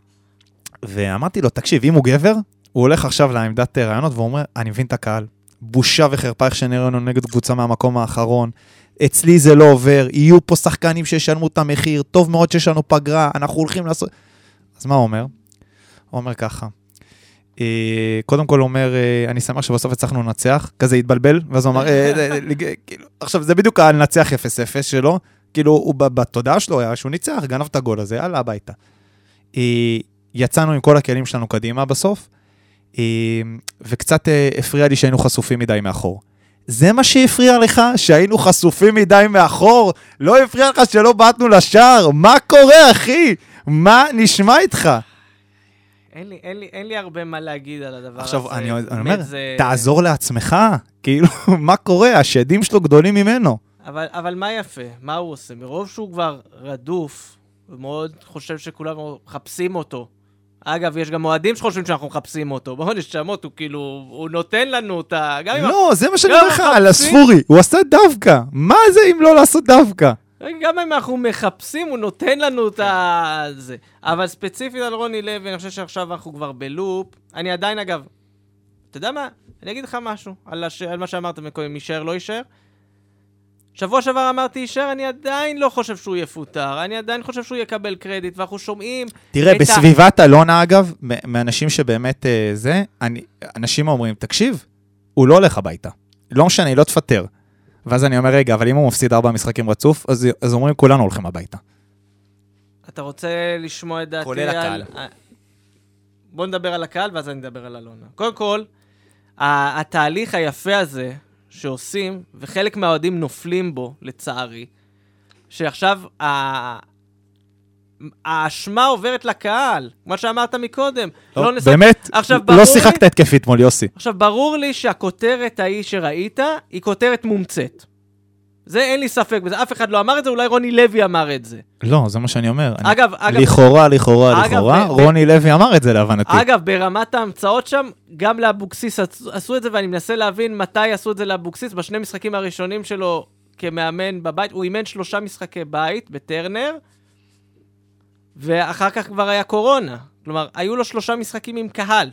ואמרתי לו, תקשיב, אם הוא גבר, הוא הולך עכשיו לעמדת אה, רעיונות והוא אומר, אני מבין את הקהל. בושה וחרפה איך שנראינו נגד קבוצה מהמקום האחרון. אצלי זה לא עובר, יהיו פה שחקנים שישלמו את המחיר, טוב מאוד שיש לנו פגרה, אנחנו הולכים לעשות... אז מה הוא אומר? הוא אומר ככה, אה, קודם כל אומר, אה, אני שמח שבסוף הצלחנו לנצח, כזה התבלבל, ואז הוא אמר, אה, כאילו, עכשיו זה בדיוק הלנצח 0-0 שלו, כאילו הוא בתודעה שלו היה שהוא ניצח, גנב את הגול הזה, יאללה הביתה. יצאנו עם כל הכלים שלנו קדימה בסוף, וקצת אה, הפריע לי שהיינו חשופים מדי מאחור. זה מה שהפריע לך? שהיינו חשופים מדי מאחור? לא הפריע לך שלא בעטנו לשער? מה קורה, אחי? מה נשמע איתך? אין לי, אין, לי, אין לי הרבה מה להגיד על הדבר עכשיו, הזה. אני, אני באמת, אומר, זה... תעזור לעצמך, כאילו, מה קורה? השדים שלו גדולים ממנו. אבל, אבל מה יפה? מה הוא עושה? מרוב שהוא כבר רדוף, הוא מאוד חושב שכולנו מחפשים אותו. אגב, יש גם אוהדים שחושבים שאנחנו מחפשים אותו. בואו נשמות, הוא כאילו, הוא נותן לנו את ה... גם אם... לא, זה מה שאני אומר לך, על הספורי, הוא עשה דווקא. מה זה אם לא לעשות דווקא? גם אם אנחנו מחפשים, הוא נותן לנו את ה... זה. אבל ספציפית על רוני לוי, אני חושב שעכשיו אנחנו כבר בלופ. אני עדיין, אגב, אתה יודע מה? אני אגיד לך משהו על, הש... על מה שאמרת מקודם, יישאר, לא יישאר. שבוע שעבר אמרתי יישאר, אני עדיין לא חושב שהוא יפוטר, אני עדיין חושב שהוא יקבל קרדיט, ואנחנו שומעים... תראה, את ה- בסביבת אלונה, אגב, מאנשים שבאמת אה, זה, אני, אנשים אומרים, תקשיב, הוא לא הולך הביתה. לא משנה, לא תפטר. ואז אני אומר, רגע, אבל אם הוא מפסיד ארבע משחקים רצוף, אז, אז אומרים, כולנו הולכים הביתה. אתה רוצה לשמוע את דעתי כולל הקהל. על... בוא נדבר על הקהל, ואז אני אדבר על אלונה. קודם כל, התהליך היפה הזה שעושים, וחלק מהאוהדים נופלים בו, לצערי, שעכשיו ה- האשמה עוברת לקהל, מה שאמרת מקודם. לא, נשחק- באמת, עכשיו, לא שיחקת התקפי אתמול, יוסי. עכשיו, ברור לי שהכותרת ההיא שראית, היא כותרת מומצאת. זה אין לי ספק בזה, אף אחד לא אמר את זה, אולי רוני לוי אמר את זה. לא, זה מה שאני אומר. אני- אגב, אגב, לכאורה, לכאורה, אגב, לכאורה, ב- ב- רוני לוי אמר את זה להבנתי. אגב, ברמת ההמצאות שם, גם לאבוקסיס עשו- עשו את זה, ואני מנסה להבין מתי עשו את זה לאבוקסיס. בשני משחקים הראשונים שלו כמאמן בבית, הוא אימן שלושה משחקי בית בטרנר, ואחר כך כבר היה קורונה. כלומר, היו לו שלושה משחקים עם קהל.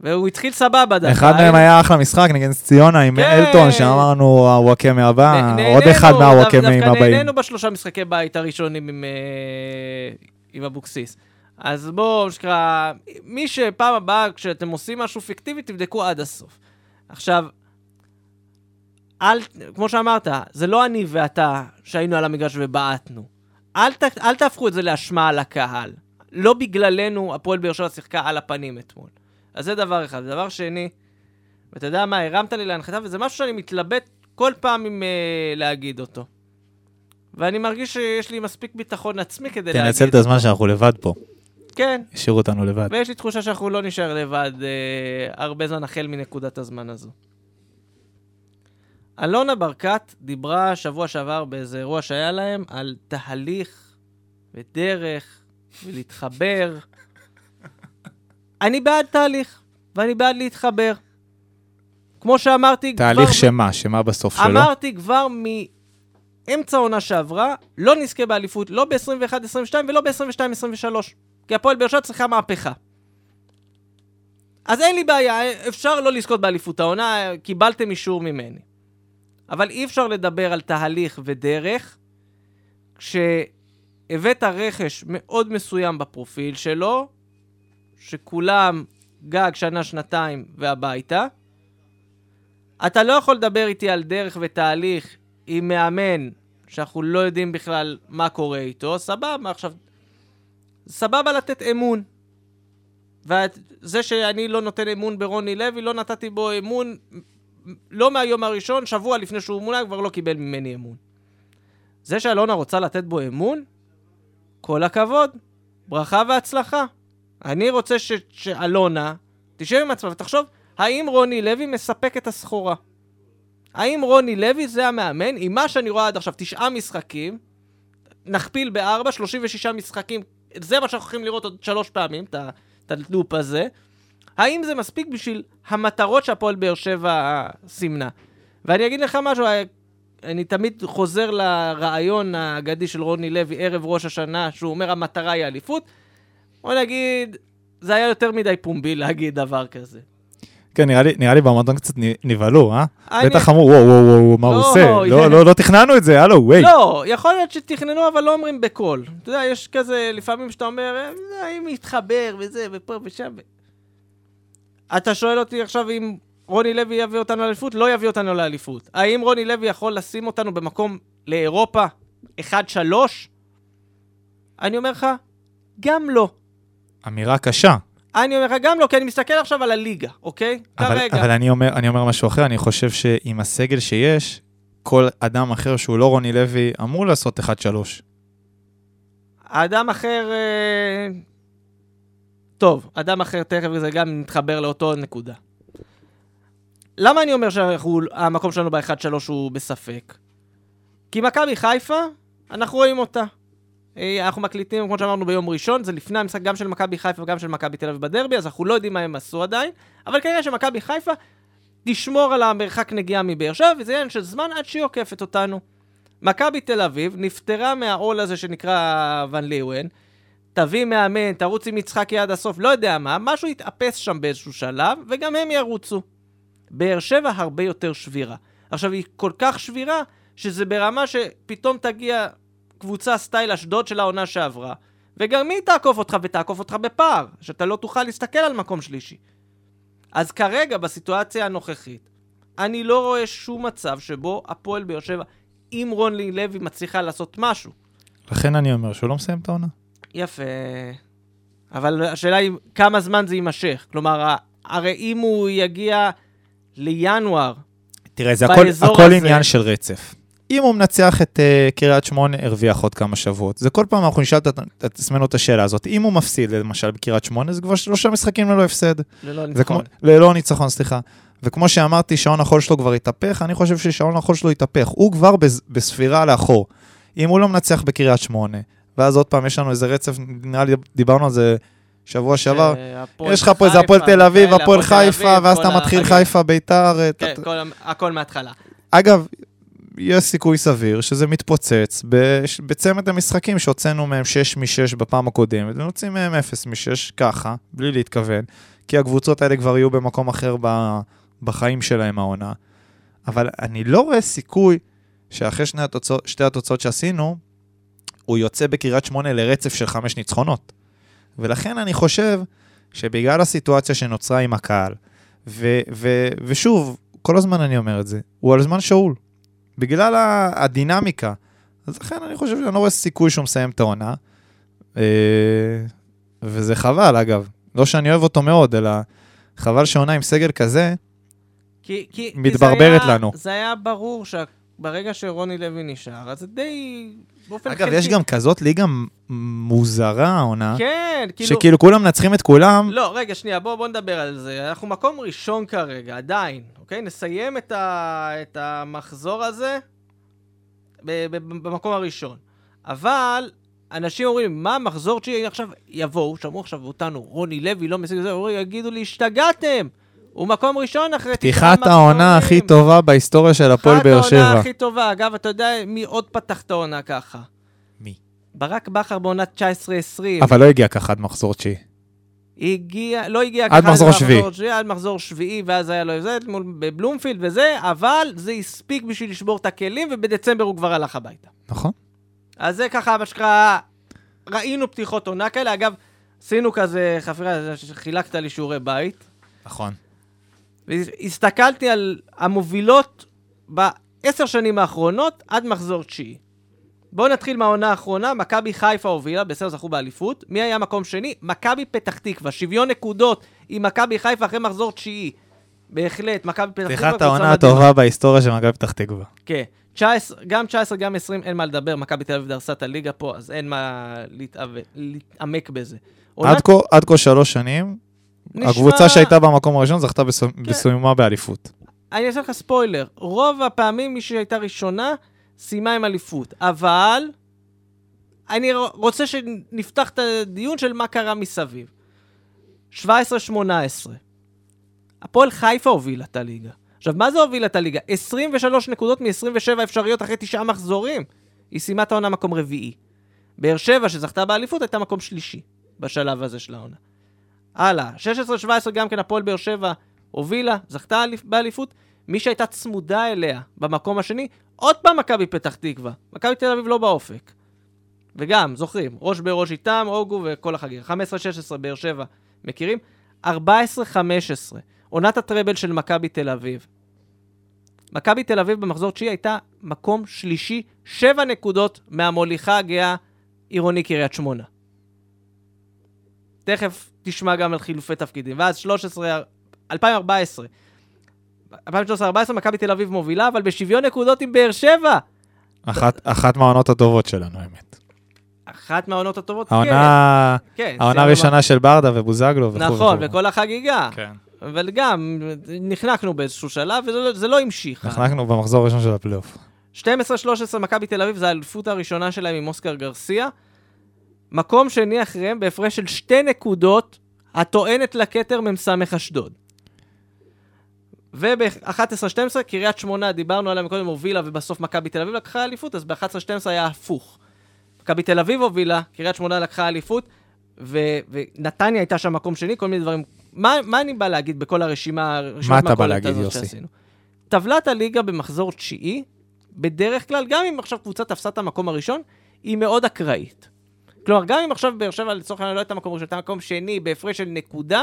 והוא התחיל סבבה דווקא. אחד מהם היה אחלה משחק נגד ציונה עם כן. אלטון, שאמרנו הוואקמה הבא, עוד אחד מהוואקמים דווקא הבאים. נהנינו בשלושה משחקי בית הראשונים עם, אה, עם אבוקסיס. אז בואו, מה שנקרא, מי שפעם הבאה, כשאתם עושים משהו פיקטיבי, תבדקו עד הסוף. עכשיו, אל, כמו שאמרת, זה לא אני ואתה שהיינו על המגרש ובעטנו. אל, ת, אל תהפכו את זה לאשמה על הקהל. לא בגללנו הפועל באר שבע שיחקה על הפנים אתמול. אז זה דבר אחד. דבר שני, ואתה יודע מה, הרמת לי להנחתה, וזה משהו שאני מתלבט כל פעם עם אה, להגיד אותו. ואני מרגיש שיש לי מספיק ביטחון עצמי כדי להגיד. תנצל את הזמן שאנחנו לבד פה, כן, השאירו אותנו לבד. ויש לי תחושה שאנחנו לא נשאר לבד אה, הרבה זמן החל מנקודת הזמן הזו. אלונה ברקת דיברה שבוע שעבר באיזה אירוע שהיה להם על תהליך ודרך ולהתחבר. אני בעד תהליך, ואני בעד להתחבר. כמו שאמרתי כבר... תהליך שמה? שמה בסוף שלו? אמרתי כבר מאמצע העונה שעברה, לא נזכה באליפות, לא ב-21-22 ולא ב-22-23. כי הפועל באר שבע צריכה מהפכה. אז אין לי בעיה, אפשר לא לזכות באליפות העונה, קיבלתם אישור ממני. אבל אי אפשר לדבר על תהליך ודרך כשהבאת רכש מאוד מסוים בפרופיל שלו, שכולם גג שנה-שנתיים והביתה. אתה לא יכול לדבר איתי על דרך ותהליך עם מאמן שאנחנו לא יודעים בכלל מה קורה איתו, סבבה, עכשיו, סבבה לתת אמון. וזה שאני לא נותן אמון ברוני לוי, לא נתתי בו אמון לא מהיום הראשון, שבוע לפני שהוא מונה, כבר לא קיבל ממני אמון. זה שאלונה רוצה לתת בו אמון, כל הכבוד, ברכה והצלחה. אני רוצה ש- שאלונה תשב עם עצמה ותחשוב, האם רוני לוי מספק את הסחורה? האם רוני לוי זה המאמן, עם מה שאני רואה עד עכשיו, תשעה משחקים, נכפיל בארבע, 36 משחקים, זה מה שאנחנו הולכים לראות עוד שלוש פעמים, את הלופ הזה. האם זה מספיק בשביל המטרות שהפועל באר שבע סימנה? ואני אגיד לך משהו, אני תמיד חוזר לרעיון האגדי של רוני לוי ערב ראש השנה, שהוא אומר המטרה היא אליפות. בוא נגיד, זה היה יותר מדי פומבי להגיד דבר כזה. כן, נראה לי- נראה לי במועדון קצת נבהלו, אה? אני- בטח אמרו, וואו, וואו, וואו, מה הוא לא, עושה? לא, לא, לא תכננו את זה, הלו, וואי. לא, יכול להיות שתכננו, אבל לא אומרים בקול. אתה יודע, יש כזה, לפעמים שאתה אומר, "אה, האם יתחבר וזה, ופה ושם. אתה שואל אותי עכשיו אם רוני לוי יביא אותנו לאליפות? לא יביא אותנו לאליפות. האם רוני לוי יכול לשים אותנו במקום לאירופה 1-3? אני אומר לך, גם לא. אמירה קשה. אני אומר לך, גם לא, כי אני מסתכל עכשיו על הליגה, אוקיי? אבל, כרגע. אבל אני, אומר, אני אומר משהו אחר, אני חושב שעם הסגל שיש, כל אדם אחר שהוא לא רוני לוי אמור לעשות 1-3. אדם אחר... אה, טוב, אדם אחר תכף זה גם מתחבר לאותו נקודה. למה אני אומר שהמקום שלנו ב-1-3 הוא בספק? כי מכבי חיפה, אנחנו רואים אותה. אה, אנחנו מקליטים, כמו שאמרנו, ביום ראשון, זה לפני המשחק גם של מכבי חיפה וגם של מכבי תל אביב בדרבי, אז אנחנו לא יודעים מה הם עשו עדיין, אבל כנראה שמכבי חיפה תשמור על המרחק נגיעה מבאר שבע, וזה עניין של זמן עד שהיא עוקפת אותנו. מכבי תל אביב נפטרה מהעול הזה שנקרא ון ליוון, תביא מאמן, תרוץ עם יצחקי עד הסוף, לא יודע מה, משהו יתאפס שם באיזשהו שלב, וגם הם ירוצו. באר שבע הרבה יותר שבירה. עכשיו, היא כל כך שבירה, שזה ברמה שפתאום תגיע קבוצה סטייל אשדוד של העונה שעברה, וגם היא תעקוף אותך ותעקוף אותך בפער, שאתה לא תוכל להסתכל על מקום שלישי. אז כרגע, בסיטואציה הנוכחית, אני לא רואה שום מצב שבו הפועל באר שבע, אם רוני לוי מצליחה לעשות משהו. לכן אני אומר שהוא לא מסיים את העונה. יפה. אבל השאלה היא כמה זמן זה יימשך. כלומר, הרי אם הוא יגיע לינואר, תראה, זה הכל, הכל הזה- עניין של רצף. אם הוא מנצח את uh, קריית שמונה, הרוויח עוד כמה שבועות. זה כל פעם אנחנו נשאל את, עצמנו את השאלה הזאת. אם הוא מפסיד, למשל, בקריית שמונה, זה כבר שלושה משחקים ללא הפסד. ללא כמו, ניצחון. ללא ניצחון, סליחה. וכמו שאמרתי, שעון החול שלו כבר התהפך, אני חושב ששעון החול שלו התהפך. הוא כבר בס- בספירה לאחור. אם הוא לא מנצח בקריית שמונה, ואז עוד פעם יש לנו איזה רצף, נראה לי דיברנו על זה שבוע שעבר, יש לך פה איזה הפועל תל אביב, וכאלה, הפועל חיפה, ואז אתה מתחיל החגים. חיפה, ביתר. כן, אתה- כל ה- הכל מההתחלה. אגב, יש סיכוי סביר שזה מתפוצץ בצמד המשחקים שהוצאנו מהם 6 מ-6 בפעם הקודמת, ונוציא מהם 0 מ-6 ככה, בלי להתכוון, כי הקבוצות האלה כבר יהיו במקום אחר בחיים שלהם העונה. אבל אני לא רואה סיכוי שאחרי שני התוצאות, שתי התוצאות שעשינו, הוא יוצא בקריית שמונה לרצף של חמש ניצחונות. ולכן אני חושב שבגלל הסיטואציה שנוצרה עם הקהל, ו- ו- ושוב, כל הזמן אני אומר את זה, הוא על זמן שאול. בגלל הדינמיקה. אז לכן אני חושב שאני לא רואה סיכוי שהוא מסיים את העונה. אה, וזה חבל, אגב. לא שאני אוהב אותו מאוד, אלא חבל שעונה עם סגל כזה, כי, כי, מתברברת כי זה היה, לנו. זה היה ברור שברגע שרוני לוי נשאר, אז זה די... באופן אגב, יש גם כזאת ליגה מוזרה העונה, כן, כאילו... שכאילו כולם מנצחים את כולם, לא, רגע, שנייה, בואו בוא נדבר על זה. אנחנו מקום ראשון כרגע, עדיין, אוקיי? נסיים את, ה, את המחזור הזה ב, ב, במקום הראשון. אבל אנשים אומרים, מה מחזור תשיעי עכשיו יבואו, שמעו עכשיו אותנו, רוני לוי לא משיג את זה, אומרים, יגידו לי, השתגעתם! הוא מקום ראשון אחרי תשעה פתיחת מחזורים. העונה הכי טובה בהיסטוריה של הפועל באר פתיחת העונה שבע. הכי טובה. אגב, אתה יודע מי עוד פתח את העונה ככה? מי? ברק בכר בעונת 19-20. אבל לא הגיע ככה עד מחזור תשיעי. הגיע, לא הגיע עד ככה מחזור שביעי. עד מחזור שביעי, ואז היה לו זה מול בבלומפילד וזה, אבל זה הספיק בשביל לשבור את הכלים, ובדצמבר הוא כבר הלך הביתה. נכון? אז זה ככה, מה שנקרא, ראינו פתיחות עונה כאלה. אגב, עשינו כזה חפירה, חילקת לי שיעורי בית, נכון. והסתכלתי על המובילות בעשר שנים האחרונות עד מחזור תשיעי. בואו נתחיל מהעונה האחרונה, מכבי חיפה הובילה, בסדר זכו באליפות. מי היה מקום שני? מכבי פתח תקווה, שוויון נקודות עם מכבי חיפה אחרי מחזור תשיעי. בהחלט, מכבי פתח תקווה. פתיחת העונה. הטובה בהיסטוריה של מכבי פתח תקווה. כן. 19, גם 19, גם 20, אין מה לדבר, מכבי תל אביב דרסה את הליגה פה, אז אין מה להתעמק בזה. עד כה שלוש שנים, נשמע- הקבוצה שהייתה במקום הראשון זכתה בס- בסיומה באליפות. אני אעשה לך ספוילר, רוב הפעמים מי שהייתה ראשונה, סיימה עם אליפות. אבל, אני רוצה שנפתח את הדיון של מה קרה מסביב. 17-18. הפועל חיפה הובילה את הליגה. עכשיו, מה זה הובילה את הליגה? 23 נקודות מ-27 אפשריות אחרי תשעה מחזורים. היא סיימה את העונה מקום רביעי. באר שבע, שזכתה באליפות, הייתה מקום שלישי בשלב הזה של העונה. הלאה, 16-17 גם כן הפועל באר שבע הובילה, זכתה אליפ- באליפות. מי שהייתה צמודה אליה במקום השני, עוד פעם מכבי פתח תקווה. מכבי תל אביב לא באופק. וגם, זוכרים, ראש בראש איתם, אוגו וכל החגים. 15-16 באר שבע, מכירים? 14-15, עונת הטראבל של מכבי תל אביב. מכבי תל אביב במחזור תשיעי הייתה מקום שלישי, שבע נקודות מהמוליכה הגאה עירוני קריית שמונה. תכף תשמע גם על חילופי תפקידים. ואז 13, 2014, 2013-2014 מכבי תל אביב מובילה, אבל בשוויון נקודות עם באר שבע. אחת- אחת מהעונות הטובות שלנו, האמת. אחת מהעונות הטובות, העונה כן. כן, העונה הראשונה של ברדה ובוזגלו וכו'. נכון, וכו'. וכל החגיגה. כן. אבל גם, נחנקנו באיזשהו שלב, וזה לא- לא המשיך. נחנקנו במחזור הראשון של הפלייאוף. 12-13 מכבי תל אביב, זו האליפות הראשונה שלהם עם אוסקר גרסיה. מקום שני אחריהם בהפרש של שתי נקודות, הטוענת לכתר מ"ס אשדוד. וב-11-12 קריית שמונה, דיברנו עליה מקודם, הובילה ובסוף מכבי תל אביב לקחה אליפות, אז ב-11-12 היה הפוך. מכבי תל אביב הובילה, קריית שמונה לקחה אליפות, ו- ונתניה הייתה שם מקום שני, כל מיני דברים. מה, מה אני בא להגיד בכל הרשימה, רשימת אתה בא להגיד, יוסי? שעשינו? טבלת הליגה במחזור תשיעי, בדרך כלל, גם אם עכשיו קבוצה תפסה את המקום הראשון, היא מאוד אקראית. כלומר, גם אם עכשיו באר שבע לצורך העניין לא הייתה מקום ראשון, הייתה מקום שני בהפרש של נקודה,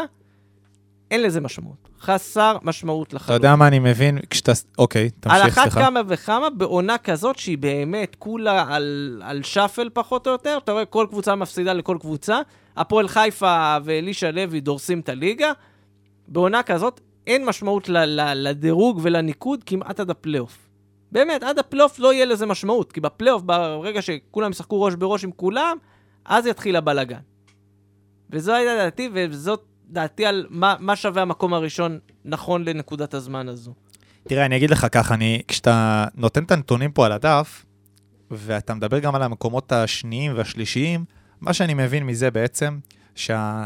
אין לזה משמעות. חסר משמעות אתה לחלוטין. יודע מה אני מבין? כשאתה... אוקיי, על תמשיך, אחת סליחה. כמה וכמה, בעונה כזאת שהיא באמת כולה על, על shuffle פחות או יותר, אתה רואה כל קבוצה מפסידה לכל קבוצה, הפועל חיפה ואלישע לוי דורסים את הליגה, בעונה כזאת אין משמעות ל- ל- לדירוג ולניקוד כמעט עד הפלייאוף. באמת, עד הפלייאוף לא יהיה לזה משמעות, כי בפלייאוף, ברגע שכולם ישחקו ראש בראש עם כולם, אז יתחיל הבלגן. וזו הייתה דעתי, וזאת דעתי על מה, מה שווה המקום הראשון נכון לנקודת הזמן הזו. תראה, אני אגיד לך ככה, אני, כשאתה נותן את הנתונים פה על הדף, ואתה מדבר גם על המקומות השניים והשלישיים, מה שאני מבין מזה בעצם, שה...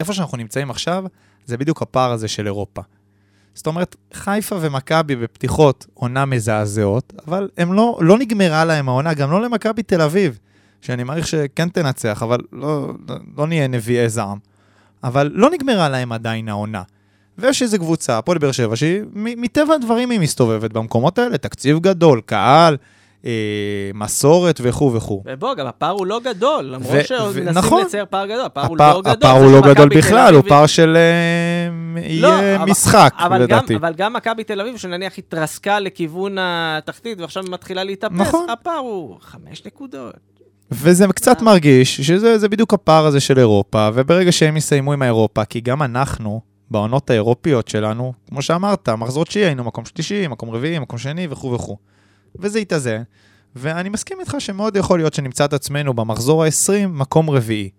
איפה שאנחנו נמצאים עכשיו, זה בדיוק הפער הזה של אירופה. זאת אומרת, חיפה ומכבי בפתיחות עונה מזעזעות, אבל הם לא, לא נגמרה להם העונה, גם לא למכבי תל אביב, שאני מעריך שכן תנצח, אבל לא, לא, לא נהיה נביאי זעם. אבל לא נגמרה להם עדיין העונה. ויש איזו קבוצה, הפועל באר שבע, שהיא מטבע הדברים היא מסתובבת במקומות האלה, תקציב גדול, קהל, אה, מסורת וכו' וכו'. ובוא, גם הפער הוא לא גדול, למרות ו- שעוד ו- מנסים נכון. לצייר פער גדול, הפער הוא הפער- לא גדול. הפער הוא לא גדול בכלל, הוא פער של אה, יהיה אבל- משחק, אבל לדעתי. גם, אבל גם מכבי תל אביב, שנניח התרסקה לכיוון התחתית ועכשיו מתחילה להתאפס, נכון. הפער הוא חמש נקודות. וזה קצת אה. מרגיש שזה זה בדיוק הפער הזה של אירופה, וברגע שהם יסיימו עם האירופה, כי גם אנחנו, בעונות האירופיות שלנו, כמו שאמרת, מחזור תשיעי היינו מקום שלישי, מקום רביעי, מקום שני וכו' וכו'. וזה יתאזן, ואני מסכים איתך שמאוד יכול להיות שנמצא את עצמנו במחזור ה-20, מקום רביעי.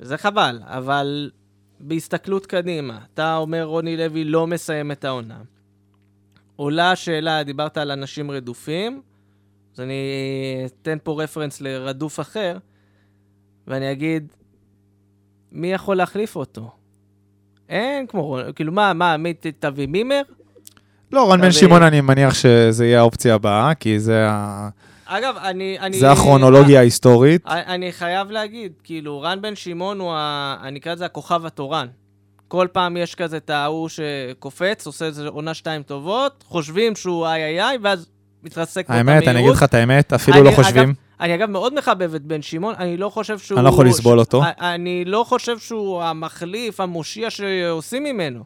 זה חבל, אבל בהסתכלות קדימה, אתה אומר רוני לוי לא מסיים את העונה. עולה השאלה, דיברת על אנשים רדופים, אז אני אתן פה רפרנס לרדוף אחר, ואני אגיד, מי יכול להחליף אותו? אין כמו כאילו מה, מה, מי תביא מימר? לא, רן בן שמעון, אני מניח שזה יהיה האופציה הבאה, כי זה, ה... אגב, אני... אני זה הכרונולוגיה ההיסטורית. אני אני חייב להגיד, כאילו, רן בן שמעון הוא, ה... אני אקרא לזה הכוכב התורן. כל פעם יש כזה את ההוא שקופץ, עושה איזה עונה שתיים טובות, חושבים שהוא איי איי איי, ואז מתרסק באותה מהירות. האמת, אני אגיד לך את האמת, אפילו אני- לא חושבים. אגב, אני אגב מאוד מחבב את בן שמעון, אני לא חושב שהוא... אני לא יכול לסבול אותו. אני לא חושב שהוא המחליף, המושיע שעושים ממנו.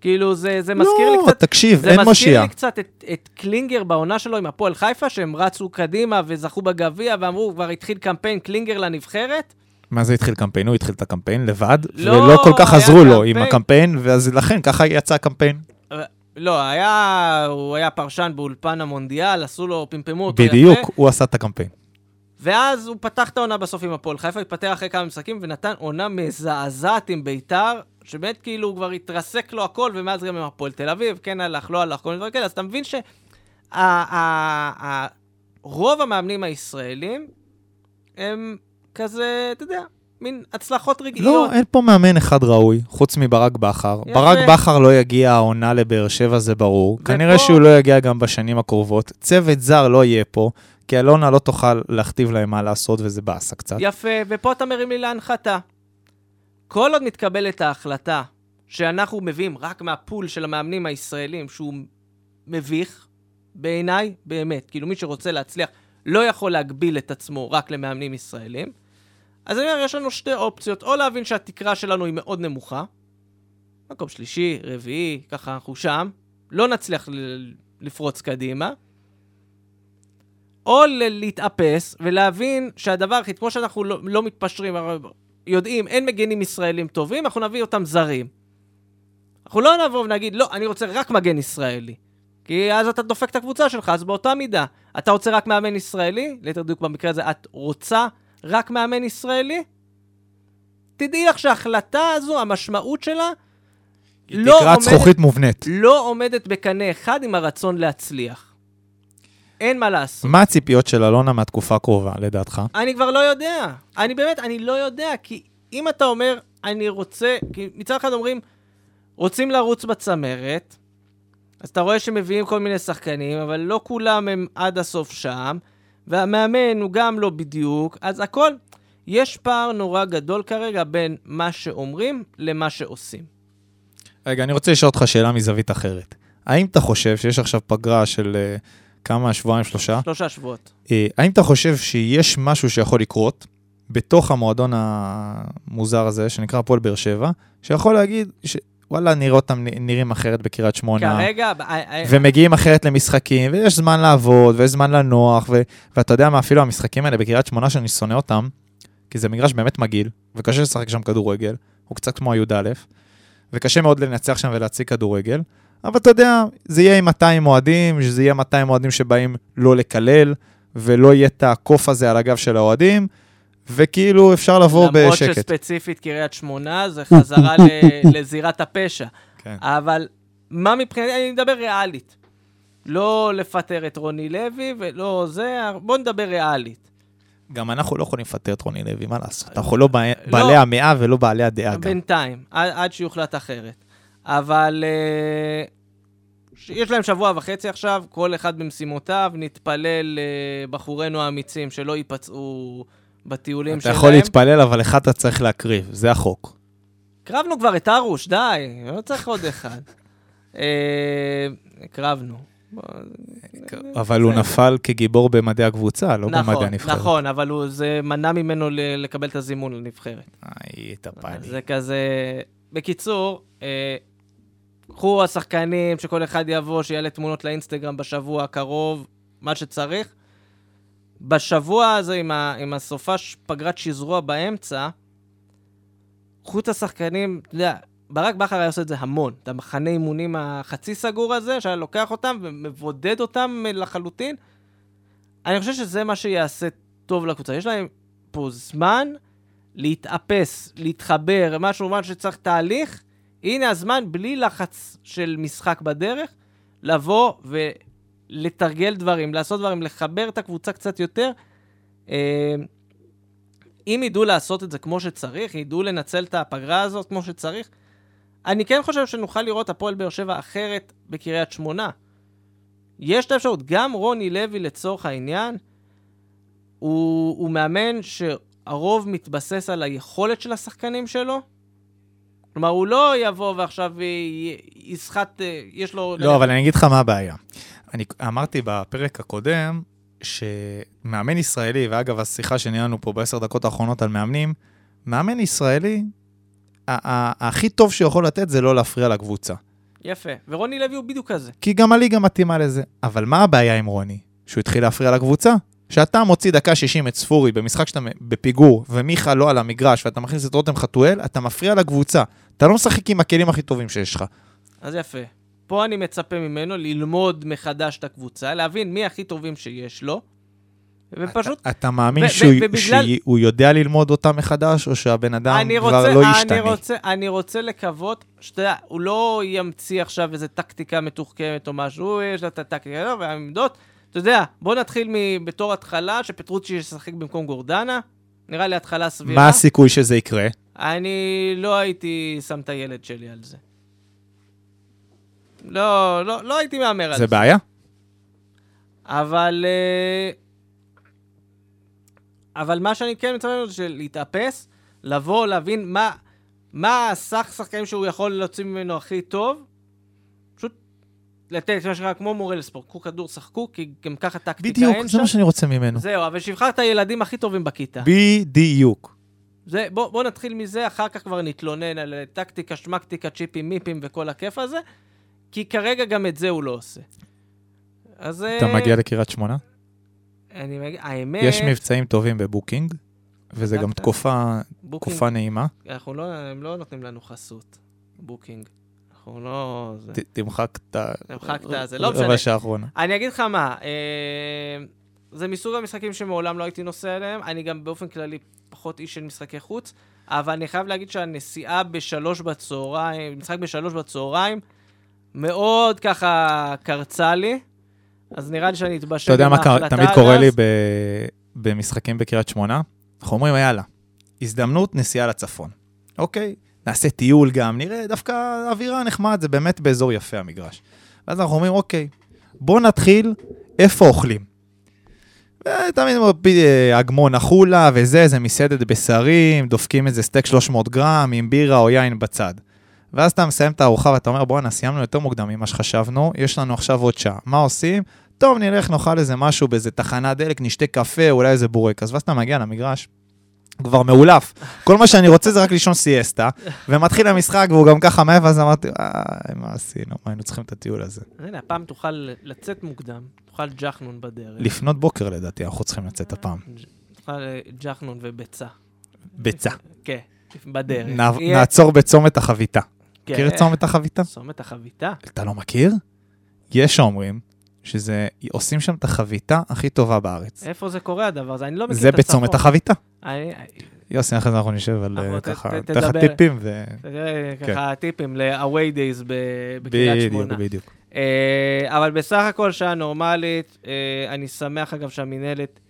כאילו, זה, זה מזכיר לי לא, קצת... תקשיב, זה אין מזכיר מושיע. לי קצת את, את קלינגר בעונה שלו עם הפועל חיפה, שהם רצו קדימה וזכו בגביע, ואמרו, כבר התחיל קמפיין קלינגר לנבחרת. מה זה התחיל קמפיין? הוא התחיל את הקמפיין לבד, לא, ולא כל כך עזרו לו קמפיין. עם הקמפיין, ואז לכן ככה יצא הקמפיין. לא, היה, הוא היה פרשן באולפן המונדיאל, עשו לו, פמפמו אותו בדיוק, יפה. הוא עשה את הקמפיין. ואז הוא פתח את העונה בסוף עם הפועל חיפה, התפטר אחרי כמה משחקים ונתן עונה מזעזעת עם ביתר, שבאמת כאילו הוא כבר התרסק לו הכל, ומאז גם עם הפועל תל אביב, כן הלך, לא הלך, כל מיני דברים כאלה, אז אתה מבין שרוב המאמנים הישראלים הם כזה, אתה יודע, מין הצלחות לא, רגעיות. אין פה מאמן אחד ראוי, חוץ מברק בכר. יפה. ברק בכר לא יגיע העונה לבאר שבע, זה ברור. כנראה שהוא לא יגיע גם בשנים הקרובות. צוות זר לא יהיה פה, כי אלונה לא תוכל להכתיב להם מה לעשות, וזה באסה קצת. יפה, ופה אתה מרים לי להנחתה. כל עוד מתקבלת ההחלטה שאנחנו מביאים רק מהפול של המאמנים הישראלים, שהוא מביך, בעיניי, באמת, כאילו מי שרוצה להצליח לא יכול להגביל את עצמו רק למאמנים ישראלים, אז אני אומר, יש לנו שתי אופציות, או להבין שהתקרה שלנו היא מאוד נמוכה, מקום שלישי, רביעי, ככה אנחנו שם, לא נצליח לפרוץ קדימה, או להתאפס ולהבין שהדבר הכי, כמו שאנחנו לא, לא מתפשרים, יודעים, אין מגנים ישראלים טובים, אנחנו נביא אותם זרים. אנחנו לא נבוא ונגיד, לא, אני רוצה רק מגן ישראלי. כי אז אתה דופק את הקבוצה שלך, אז באותה מידה. אתה רוצה רק מאמן ישראלי? ליתר דיוק במקרה הזה, את רוצה רק מאמן ישראלי? תדעי לך שההחלטה הזו, המשמעות שלה, לא תקרת זכוכית מובנית. לא עומדת בקנה אחד עם הרצון להצליח. אין מה לעשות. מה הציפיות של אלונה מהתקופה הקרובה, לדעתך? אני כבר לא יודע. אני באמת, אני לא יודע, כי אם אתה אומר, אני רוצה, כי מצד אחד אומרים, רוצים לרוץ בצמרת, אז אתה רואה שמביאים כל מיני שחקנים, אבל לא כולם הם עד הסוף שם, והמאמן הוא גם לא בדיוק, אז הכל, יש פער נורא גדול כרגע בין מה שאומרים למה שעושים. רגע, אני רוצה לשאול אותך שאלה מזווית אחרת. האם אתה חושב שיש עכשיו פגרה של אה, כמה, שבועיים, שלושה? שלושה שבועות. אה, האם אתה חושב שיש משהו שיכול לקרות בתוך המועדון המוזר הזה, שנקרא הפועל באר שבע, שיכול להגיד שוואלה, נראה אותם נראים אחרת בקריית שמונה, כרגע, אה, אה, ומגיעים אחרת למשחקים, ויש זמן לעבוד, ויש זמן לנוח, ו- ואתה יודע מה, אפילו המשחקים האלה בקריית שמונה שאני שונא אותם, כי זה מגרש באמת מגעיל, וקשה לשחק שם כדורגל, הוא קצת כמו הי"א, וקשה מאוד לנצח שם ולהציג כדורגל, אבל אתה יודע, זה יהיה עם 200 אוהדים, שזה יהיה 200 אוהדים שבאים לא לקלל, ולא יהיה את הקוף הזה על הגב של האוהדים, וכאילו אפשר לבוא למרות בשקט. שספציפית קריית שמונה זה חזרה ל- לזירת הפשע. כן. אבל מה מבחינתי, אני מדבר ריאלית. לא לפטר את רוני לוי ולא זה, בוא נדבר ריאלית. גם אנחנו לא יכולים לפטר את רוני לוי, מה לעשות? אנחנו לא בעלי- בעלי המאה ולא בעלי הדעה גם. בינתיים, עד, עד שיוחלט אחרת. אבל אה, ש- יש להם שבוע וחצי עכשיו, כל אחד במשימותיו, נתפלל אה, בחורינו האמיצים שלא ייפצעו בטיולים אתה שלהם. יכול להתפלל, אבל אחד אתה צריך להקריב, זה החוק. הקרבנו כבר את ארוש, די, לא צריך עוד אחד. אה, הקרבנו. אבל הוא. נפל כגיבור במדעי הקבוצה, לא במדעי נכון, הנבחרת. נכון, אבל זה מנע ממנו לקבל את הזימון לנבחרת. איי, התאפני. זה כזה... בקיצור, אה, קחו השחקנים, שכל אחד יבוא, שיעלה תמונות לאינסטגרם בשבוע הקרוב, מה שצריך. בשבוע הזה, עם, ה, עם הסופש פגרת שזרוע באמצע, קחו את השחקנים, אתה יודע, ברק בכר היה עושה את זה המון. את המחנה אימונים החצי סגור הזה, שהיה לוקח אותם ומבודד אותם לחלוטין. אני חושב שזה מה שיעשה טוב לקבוצה. יש להם פה זמן להתאפס, להתחבר, משהו, משהו שצריך תהליך. הנה הזמן, בלי לחץ של משחק בדרך, לבוא ולתרגל דברים, לעשות דברים, לחבר את הקבוצה קצת יותר. אה, אם ידעו לעשות את זה כמו שצריך, ידעו לנצל את הפגרה הזאת כמו שצריך, אני כן חושב שנוכל לראות הפועל באר שבע אחרת בקריית שמונה. יש את האפשרות, גם רוני לוי לצורך העניין, הוא, הוא מאמן שהרוב מתבסס על היכולת של השחקנים שלו. כלומר, הוא לא יבוא ועכשיו יסחט, אה, יש לו... לא, אבל אני אגיד לך מה הבעיה. אני אמרתי בפרק הקודם, שמאמן ישראלי, ואגב, השיחה שניהלנו פה בעשר דקות האחרונות על מאמנים, מאמן ישראלי, הכי טוב שיכול לתת זה לא להפריע לקבוצה. יפה. ורוני לוי הוא בדיוק כזה. כי גם הליגה מתאימה לזה. אבל מה הבעיה עם רוני? שהוא התחיל להפריע לקבוצה? שאתה מוציא דקה 60 את ספורי במשחק שאתה בפיגור, ומיכה לא על המגרש, ואתה מכניס את רותם חתואל, אתה מפריע לקבוצה. אתה לא משחק עם הכלים הכי טובים שיש לך. אז יפה. פה אני מצפה ממנו ללמוד מחדש את הקבוצה, להבין מי הכי טובים שיש לו, ופשוט... אתה, אתה מאמין ו- שהוא, ו- ובגלל- שהוא יודע ללמוד אותה מחדש, או שהבן אדם אני כבר רוצה, לא אני ישתנה? רוצה, אני רוצה לקוות, שאתה יודע, הוא לא ימציא עכשיו איזה טקטיקה מתוחכמת או משהו, יש לו את הטקטיקה והעמדות. אתה יודע, בוא נתחיל מ- בתור התחלה, שפטרוצ'י ישחק במקום גורדנה. נראה לי התחלה סבירה. מה הסיכוי שזה יקרה? אני לא הייתי שם את הילד שלי על זה. לא, לא, לא הייתי מהמר על זה זה. בעיה? אבל... אה, אבל מה שאני כן מצפה זה של להתאפס, לבוא, להבין מה, מה הסך שחקנים שהוא יכול להוציא ממנו הכי טוב. פשוט לתת, מה שנקרא, כמו מורה לספורט, קחו כדור, שחקו, כי גם ככה טקטיקה בדיוק, אין זה שם. מה שאני רוצה ממנו. זהו, אבל שיבחר את הילדים הכי טובים בכיתה. בדיוק. זה, בוא, בוא נתחיל מזה, אחר כך כבר נתלונן על טקטיקה, שמקטיקה, צ'יפים, מיפים וכל הכיף הזה, כי כרגע גם את זה הוא לא עושה. אז... אתה אה, מגיע לקריית שמונה? אני מגיע, האמת... יש מבצעים טובים בבוקינג, וזה גם? תקופה בוקינג, תקופה נעימה. אנחנו לא, הם לא נותנים לנו חסות, בוקינג. אנחנו לא... זה... ת- תמחק את ה... תמחק את הזה, לא משנה. רבע שעה האחרונה. אני אגיד לך מה, אה, זה מסוג המשחקים שמעולם לא הייתי נוסע אליהם, אני גם באופן כללי פחות איש של משחקי חוץ, אבל אני חייב להגיד שהנסיעה בשלוש בצהריים, משחק בשלוש בצהריים, מאוד ככה קרצה לי, אז נראה לי שאני אתבשל אתה יודע עם מה ההחלטה תמיד קורה. לי ב- במשחקים בקריית שמונה? אנחנו אומרים, יאללה, הזדמנות נסיעה לצפון. אוקיי, נעשה טיול גם, נראה דווקא אווירה נחמד, זה באמת באזור יפה המגרש. ואז אנחנו אומרים, אוקיי, בוא נתחיל איפה אוכלים. ותמיד מפי- אה, אגמון החולה וזה, זה מסעדת בשרים, דופקים איזה סטייק 300 גרם עם בירה או יין בצד. ואז אתה מסיים את הארוחה ואתה אומר, בואנה, סיימנו יותר מוקדם ממה שחשבנו, יש לנו עכשיו עוד שעה. מה עושים? טוב, נלך, נאכל איזה משהו באיזה תחנת דלק, נשתה קפה, אולי איזה בורקס. ואז אתה מגיע למגרש, כבר מאולף. כל מה שאני רוצה זה רק לישון סיאסטה, ומתחיל המשחק, והוא גם ככה מעבר, אז אמרתי, אה, מה עשינו? מה היינו צריכים את הטיול הזה? הנה, הפעם תוכל לצאת מוקדם, תאכל ג'חנון בדרך. לפנות בוקר לדעתי, אנחנו צריכים לצאת הפעם. תאכל אה, ג'חנון וביצה. ביצה. כן. בדרך. נעצור בצומת החביתה. כן. מכיר את צומת החביתה? צומת החביתה? אתה לא מכיר? יש שאומרים שזה, עושים שם את החביתה הכי טובה בארץ. איפה זה קורה הדבר הזה? אני לא מכיר זה את הצפון. בצומת החביתה. יוסי, אחרי זה אנחנו נשב על אה, ככה, נותן לך. טיפים ו... זה כן. ככה טיפים ל-away days בקריית בדיוק, שמונה. בדיוק. אה, אבל בסך הכל שעה נורמלית, אה, אני שמח אגב שהמינהלת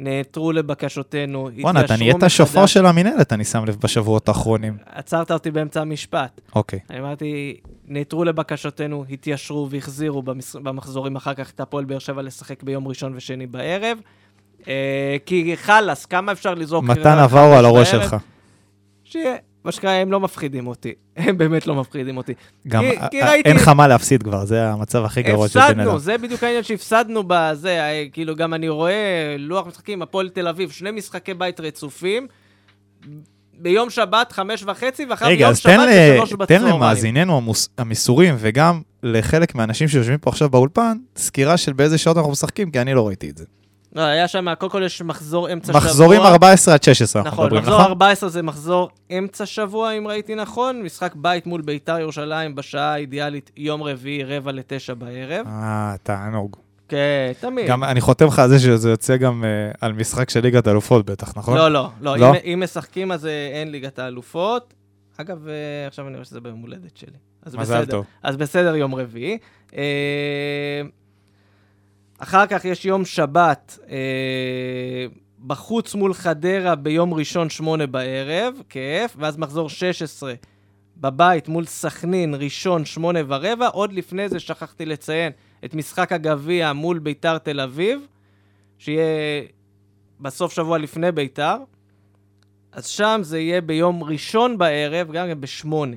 נעתרו לבקשותינו, בואנה, אתה נהיית השופר של המינהלת, אני שם לב בשבועות האחרונים. עצרת אותי באמצע המשפט. אוקיי. אני אמרתי, נעתרו לבקשותינו, התיישרו והחזירו במס... במחזורים אחר כך את הפועל באר שבע לשחק ביום ראשון ושני בערב. אה, כי חלאס, כמה אפשר לזרוק... מתן עברו על הראש? שלך. שיהיה. מה שקרה, הם לא מפחידים אותי. הם באמת לא מפחידים אותי. גם כי- אה, כי אה, ראיתי- אין לך מה להפסיד כבר, זה המצב הכי גרוע של בן אדם. הפסדנו, זה בדיוק העניין שהפסדנו בזה, אה, כאילו גם אני רואה לוח משחקים, הפועל תל אביב, שני משחקי בית רצופים, ביום שבת חמש וחצי, ואחר רגע, יום אז שבת תן ל- בשלוש תן בצהריים. למאזיננו המוס- המסורים, וגם לחלק מהאנשים שיושבים פה עכשיו באולפן, סקירה של באיזה שעות אנחנו משחקים, כי אני לא ראיתי את זה. לא, היה שם, קודם כל יש מחזור אמצע שבוע. מחזורים 14 עד 16, אנחנו נכון, מדברים, מחזור נכון? 14 זה מחזור אמצע שבוע, אם ראיתי נכון, משחק בית מול ביתר ירושלים בשעה האידיאלית, יום רביעי, רבע לתשע בערב. אה, תענוג. כן, תמיד. גם אני חותם לך על זה שזה יוצא גם אה, על משחק של ליגת אלופות בטח, נכון? לא, לא, לא. לא? אם, אם משחקים אז אה, אין ליגת האלופות. אגב, אה, עכשיו אני רואה שזה ביום הולדת שלי. אז מזל בסדר. טוב. אז בסדר, יום רביעי. אה, אחר כך יש יום שבת אה, בחוץ מול חדרה ביום ראשון, שמונה בערב, כיף, ואז מחזור 16 בבית מול סכנין, ראשון, שמונה ורבע. עוד לפני זה שכחתי לציין את משחק הגביע מול ביתר תל אביב, שיהיה בסוף שבוע לפני ביתר. אז שם זה יהיה ביום ראשון בערב, גם כן בשמונה.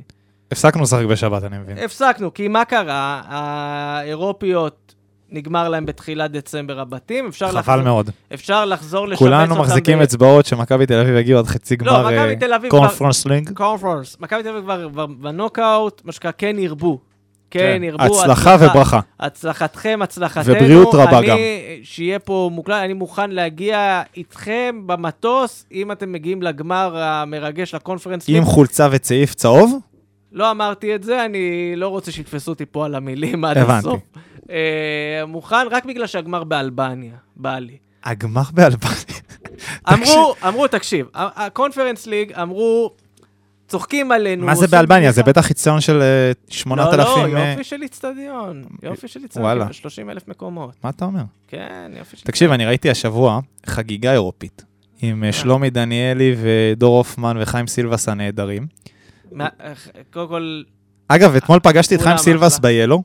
הפסקנו לשחק בשבת, אני מבין. הפסקנו, כי מה קרה? האירופיות נגמר להם בתחילת דצמבר הבתים, אפשר, חבל לחזור, מאוד. אפשר לחזור לשבץ כולנו אותם מחזיקים ב- אצבעות שמכבי תל אביב יגיעו עד חצי לא, גמר קונפרנס לינג. קונפרנס. מכבי תל אביב כבר בנוקאוט, מה שנקרא, כן ירבו. כן ירבו. הצלחה וברכה. הצלחתכם, הצלחתנו. ובריאות רבה אני, גם. שיהיה פה מוקלט, אני מוכן להגיע איתכם במטוס, אם אתם מגיעים לגמר המרגש לקונפרנס. עם. חולצה וצעיף צהוב, לא אמרתי את זה, אני לא רוצה שיתפסו אותי פה על המילים עד הבנתי. הסוף. אה, מוכן רק בגלל שהגמר באלבניה, בא לי. הגמר באלבניה. אמרו, אמרו, תקשיב, הקונפרנס ליג אמרו, צוחקים עלינו. מה זה באלבניה? זה. בטח חיציון של אה, 8,000... לא, לא, אה, יופי של איצטדיון. יופי של איצטדיון. וואלה. 30 אלף מקומות. מה אתה אומר? כן, יופי של... תקשיב, אני ראיתי השבוע חגיגה אירופית, עם אה, שלומי דניאלי ודור הופמן וחיים סילבס הנהדרים. קודם כל, אגב, אתמול פגשתי את חיים סילבס. ביאלו.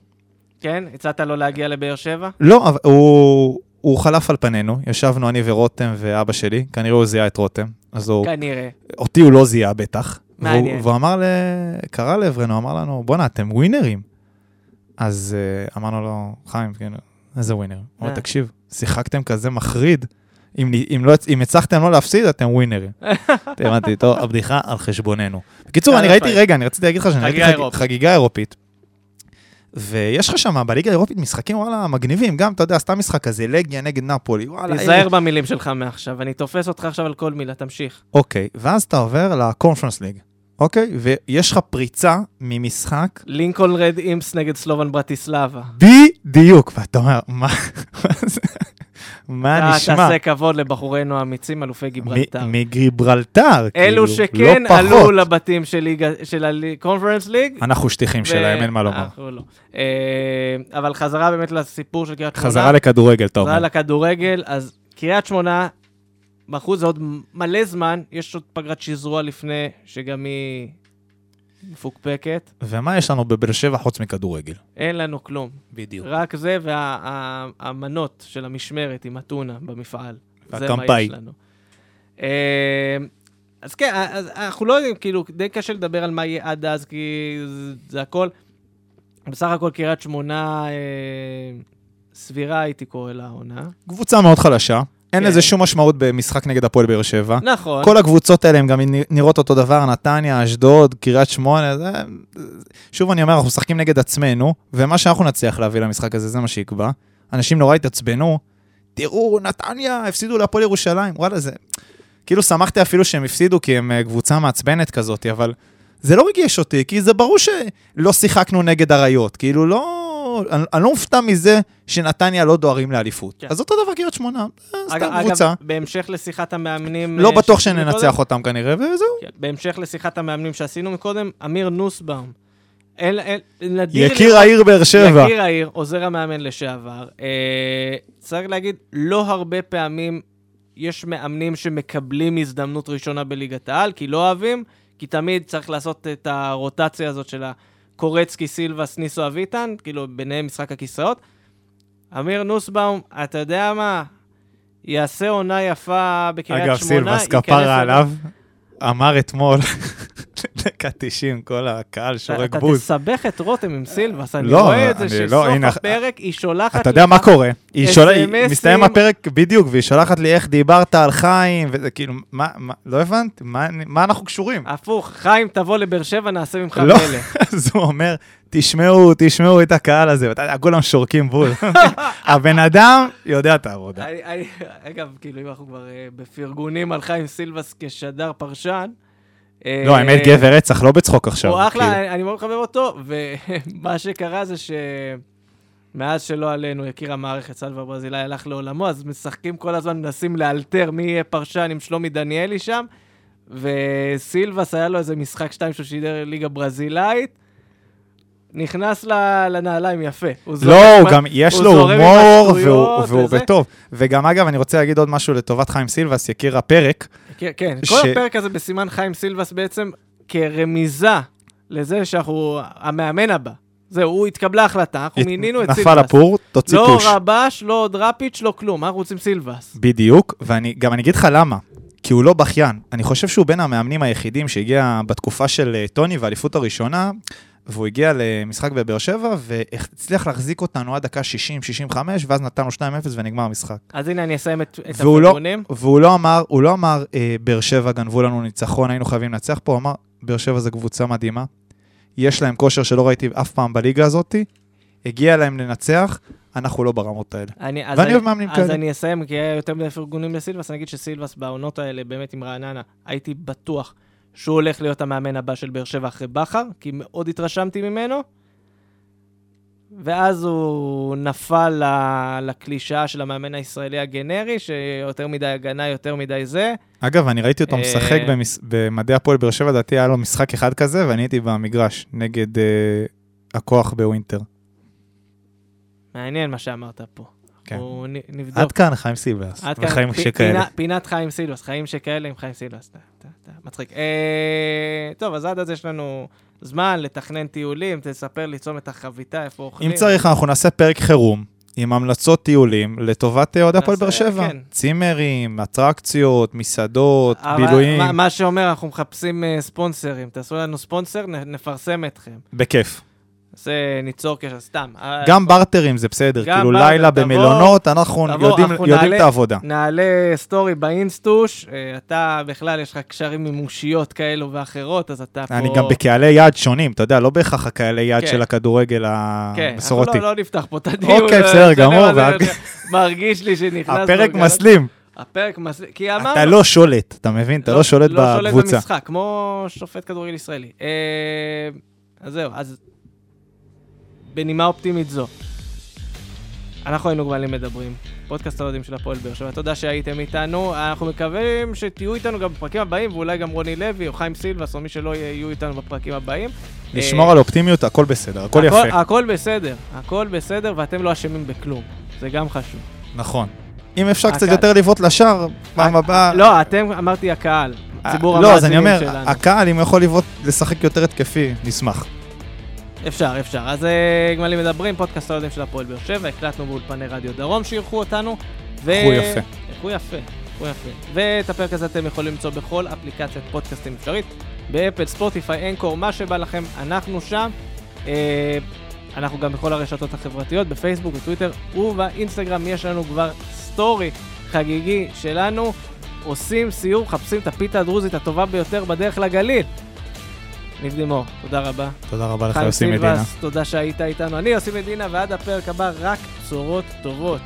כן, הצעת לו להגיע לבאר שבע? לא, הוא... הוא חלף על פנינו, ישבנו אני ורותם ואבא שלי, כנראה הוא זיהה את רותם, אז הוא, כנראה. אותי הוא לא זיהה בטח. מעניין. והוא, והוא אמר, ל... קרא לעברנו, אמר לנו, בואנה, אתם ווינרים. אז uh, אמרנו לו, חיים, כן, איזה ווינר? הוא אומר, אה. תקשיב, שיחקתם כזה מחריד, אם, אם, לא, אם הצלחתם לא להפסיד, אתם ווינרים. הבנתי, טוב, הבדיחה על חשבוננו. בקיצור, אני. ראיתי, רגע, אני רציתי להגיד לך שאני ראיתי חגיגה חג- אירופית. ויש לך שם בליגה האירופית משחקים, וואלה, מגניבים, גם, אתה יודע, סתם משחק כזה, לגיה נגד נפולי, וואלה. תיזהר במילים שלך מעכשיו, אני תופס אותך עכשיו על כל מילה, תמשיך. אוקיי, ואז אתה עובר לקונפרנס ליג, אוקיי? ויש לך פריצה ממשחק לינקולן רד אימפס נגד סלובן ברטיסלבה. בדיוק, ואתה אומר, מה זה? מה נשמע? תעשה כבוד לבחורינו האמיצים, אלופי גיברלטר. מגיברלטר, אלו כאילו, שכן לא עלו פחות. לבתים של ליגה- של הקונפרנס ליג. אנחנו שטיחים שלהם, אין מה לומר. אנחנו לא. אה, אבל חזרה באמת לסיפור של קריית שמונה. חזרה לכדורגל, אתה חזרה אומר. לכדורגל, אז קריית שמונה, בחוץ זה עוד מלא זמן, יש עוד פגרת שזרוע לפני, שגם היא מפוקפקת. ומה יש לנו בבאר שבע חוץ מכדורגל? אין לנו כלום. בדיוק. רק זה והמנות של המשמרת עם אתונה במפעל. זה מה. יש לנו. אה, אז כן, אז אנחנו לא יודעים, כאילו, די קשה לדבר על מה יהיה עד אז, כי זה, זה הכל. בסך הכל קריית שמונה אה, סבירה, הייתי קורא לה העונה. קבוצה מאוד חלשה, אין כן. לזה שום משמעות במשחק נגד הפועל באר שבע. נכון. כל הקבוצות האלה הן גם נראות אותו דבר, נתניה, אשדוד, קריית שמונה, זה... שוב אני אומר, אנחנו משחקים נגד עצמנו, ומה שאנחנו נצליח להביא למשחק הזה, זה מה שיקבע. אנשים נורא התעצבנו, תראו, נתניה, הפסידו להפועל ירושלים, וואלה, זה... כאילו שמחתי אפילו שהם הפסידו, כי הם אה, קבוצה מעצבנת כזאת, אבל זה לא ריגש אותי, כי זה ברור שלא שיחקנו נגד אריות. כאילו, לא... אני, אני לא מופתע מזה שנתניה לא דוהרים לאליפות. כן. אז אותו דבר קריית שמונה, אה, סתם קבוצה. אגב, בהמשך לשיחת המאמנים... לא אה, בטוח שננצח קודם- אותם כנראה, וזהו. כן, בהמשך לשיחת המאמנים שעשינו מקודם, אמיר נוסבאום. אין, אין, נדיר יקיר לראות- העיר באר שבע. יקיר העיר, עוזר המאמן לשעבר. אה, צריך להגיד, לא הרבה פעמים יש מאמנים שמקבלים הזדמנות ראשונה בליגת העל, כי לא אוהבים, כי תמיד צריך לעשות את הרוטציה הזאת של הקורצקי, סילבס, ניסו אביטן, כאילו ביניהם משחק הכיסאות. אמיר נוסבאום, אתה יודע מה? יעשה עונה יפה בקריית אגב, שמונה. סילבס, ייכנס כפרה עליו, אמר אתמול, דקה 90, כל הקהל שורק אתה בוז. תסבך את רותם עם סילבס, אני לא, רואה את זה לא, שסוף הנה, הפרק היא שולחת אתה יודע מה קורה? היא שול... היא- SMSים. מסתיים הפרק בדיוק, והיא שולחת לי איך דיברת על חיים, וזה כאילו, מה, מה, לא הבנתי, מה, מה אנחנו קשורים? הפוך, חיים, תבוא לבאר שבע, נעשה ממך לא. אז הוא אומר, תשמעו, תשמעו את הקהל הזה, כולם שורקים בול. הבן אדם יודע את העבודה. אגב, כאילו, אם אנחנו כבר אה, בפרגונים על חיים סילבס כשדר פרשן, לא, האמת, גבר רצח, לא בצחוק עכשיו. הוא אחלה, כאילו. אני- מאוד מחבב אותו, ומה שקרה זה שמאז שלא עלינו, יקיר המערכת, סלווה ברזילאי הלך לעולמו, אז משחקים כל הזמן, מנסים לאלתר מי יהיה פרשן עם שלומי דניאלי שם, וסילבס היה לו איזה משחק שתיים שהוא שידר ליגה ברזילאית, נכנס לנעליים יפה. לא, הוא גם, יש לו הומור, והוא-. בטוב. וגם, אגב, אני רוצה להגיד עוד משהו לטובת חיים סילבס, יקיר הפרק. כן, כן, כל הפרק הזה בסימן חיים סילבס בעצם כרמיזה לזה שאנחנו המאמן הבא. זהו, הוא התקבלה החלטה, אנחנו מינינו את סילבס. נפל הפור, תוציא לא פוש. רבש, לא דראפיץ', לא כלום, אנחנו רוצים סילבס. בדיוק, ואני גם אני אגיד לך למה. כי הוא לא בכיין. אני חושב שהוא בין המאמנים היחידים שהגיע בתקופה של אה, טוני והאליפות הראשונה, והוא הגיע למשחק בבאר שבע, והצליח להחזיק אותנו עד דקה 60-65, ואז נתנו 2-0 ונגמר המשחק. אז הנה, אני אסיים את, את לא- הפרגונים. והוא לא אמר, הוא לא אמר, אה, באר שבע גנבו לנו ניצחון, היינו חייבים לנצח פה, הוא אמר, באר שבע זו קבוצה מדהימה, יש להם כושר שלא ראיתי אף פעם בליגה הזאת, הגיע להם לנצח, אנחנו לא ברמות האלה. אני, אז ואני אני, אוהב מאמנים אז כאלה. אני אסיים, כי היה יותר מדי פרגונים לסילבס, אני אגיד שסילבס בעונות האלה, באמת עם רעננה, הייתי בטוח שהוא הולך להיות המאמן הבא של באר שבע אחרי בכר, כי מאוד התרשמתי ממנו. ואז הוא נפל לקלישאה של המאמן הישראלי הגנרי, שיותר מדי הגנה, יותר מדי זה. אגב, אני ראיתי אותו אה, משחק במס... במדעי הפועל באר שבע, לדעתי היה לו משחק אחד כזה, ואני הייתי במגרש נגד אה, הכוח בווינטר. מעניין מה שאמרת פה. כן. אנחנו נבדוק. עד כאן חיים סילבס, כאן, וחיים פ- שכאלה. פינה- פינת חיים סילבס, חיים שכאלה עם חיים סילבס. מצחיק. אה, טוב, אז עד אז יש לנו זמן לתכנן טיולים, תספר לי צומת החביתה, איפה אוכלים. אם צריך, אנחנו נעשה פרק חירום. עם המלצות טיולים לטובת אה, אוהדי הפועל באר שבע. כן. צימרים, אטרקציות, מסעדות, בילויים, מה- מה שאומר, אנחנו מחפשים אה, ספונסרים. תעשו לנו ספונסר, נפרסם אתכם. בכיף. זה ניצור קשר, סתם. אה, גם בארטרים זה בסדר, כאילו בארטר, לילה תבוא, במלונות, אנחנו תבוא, יודעים אנחנו יודעים נעלה- את העבודה. נעלה סטורי באינסטוש, אה, אתה בכלל, יש לך קשרים מימושיות כאלו ואחרות, אז אתה פה... אני גם בקהלי יעד שונים, אתה יודע, לא בהכרח הקהלי יעד כן. של הכדורגל כן, אנחנו המסורתי. לא, לא נפתח פה את הדיון. אוקיי, לא בסדר משנה גמור, ואת- מרגיש לי שנכנסנו... הפרק לגל- מסלים, הפרק מסלים, כי אמרנו... אתה לא שולט, אתה מבין? אתה לא שולט לא שולט בקבוצה. במשחק, כמו שופט כדורגל ישראלי. אה, אז זהו, אז בנימה אופטימית זו, אנחנו היינו גמלים מדברים, פודקאסט האוהדים של הפועל באר שבע, תודה שהייתם איתנו, אנחנו מקווים שתהיו איתנו גם בפרקים הבאים, ואולי גם רוני לוי או חיים סילבס או מי שלא יהיו איתנו בפרקים הבאים. לשמור אה, על אופטימיות, הכל בסדר, הכל יפה. הכל בסדר, הכל בסדר, ואתם לא אשמים בכלום, זה גם חשוב. נכון. אם אפשר קצת הקהל- יותר לבעוט לשער, פעם הבאה... לא, אתם, אמרתי הקהל, ציבור לא, אז אני המאזינים אומר, שלנו. הקהל, אם הוא יכול לבעוט, לשחק יותר התקפי, נשמח. אפשר, אפשר. אז אה, גמלים מדברים, פודקאסט האוהדים של הפועל באר שבע, הקלטנו באולפני רדיו דרום שאירחו אותנו. ו... אירחו יפה. אירחו יפה, אירחו יפה. ואת הפרק הזה אתם יכולים למצוא בכל אפליקציית פודקאסטים אפשרית, באפל, ספוטיפיי, אנקור, מה שבא לכם, אנחנו שם. אה, אנחנו גם בכל הרשתות החברתיות, בפייסבוק, בטוויטר ובאינסטגרם יש לנו כבר סטורי חגיגי שלנו. עושים סיור, מחפשים את הפיתה הדרוזית הטובה ביותר בדרך לגליל. ניב לימור, תודה רבה. תודה רבה לך, חיים יוסי מדינה. סילבס, תודה שהיית איתנו. אני יוסי מדינה, ועד הפרק הבא, רק בשורות טובות.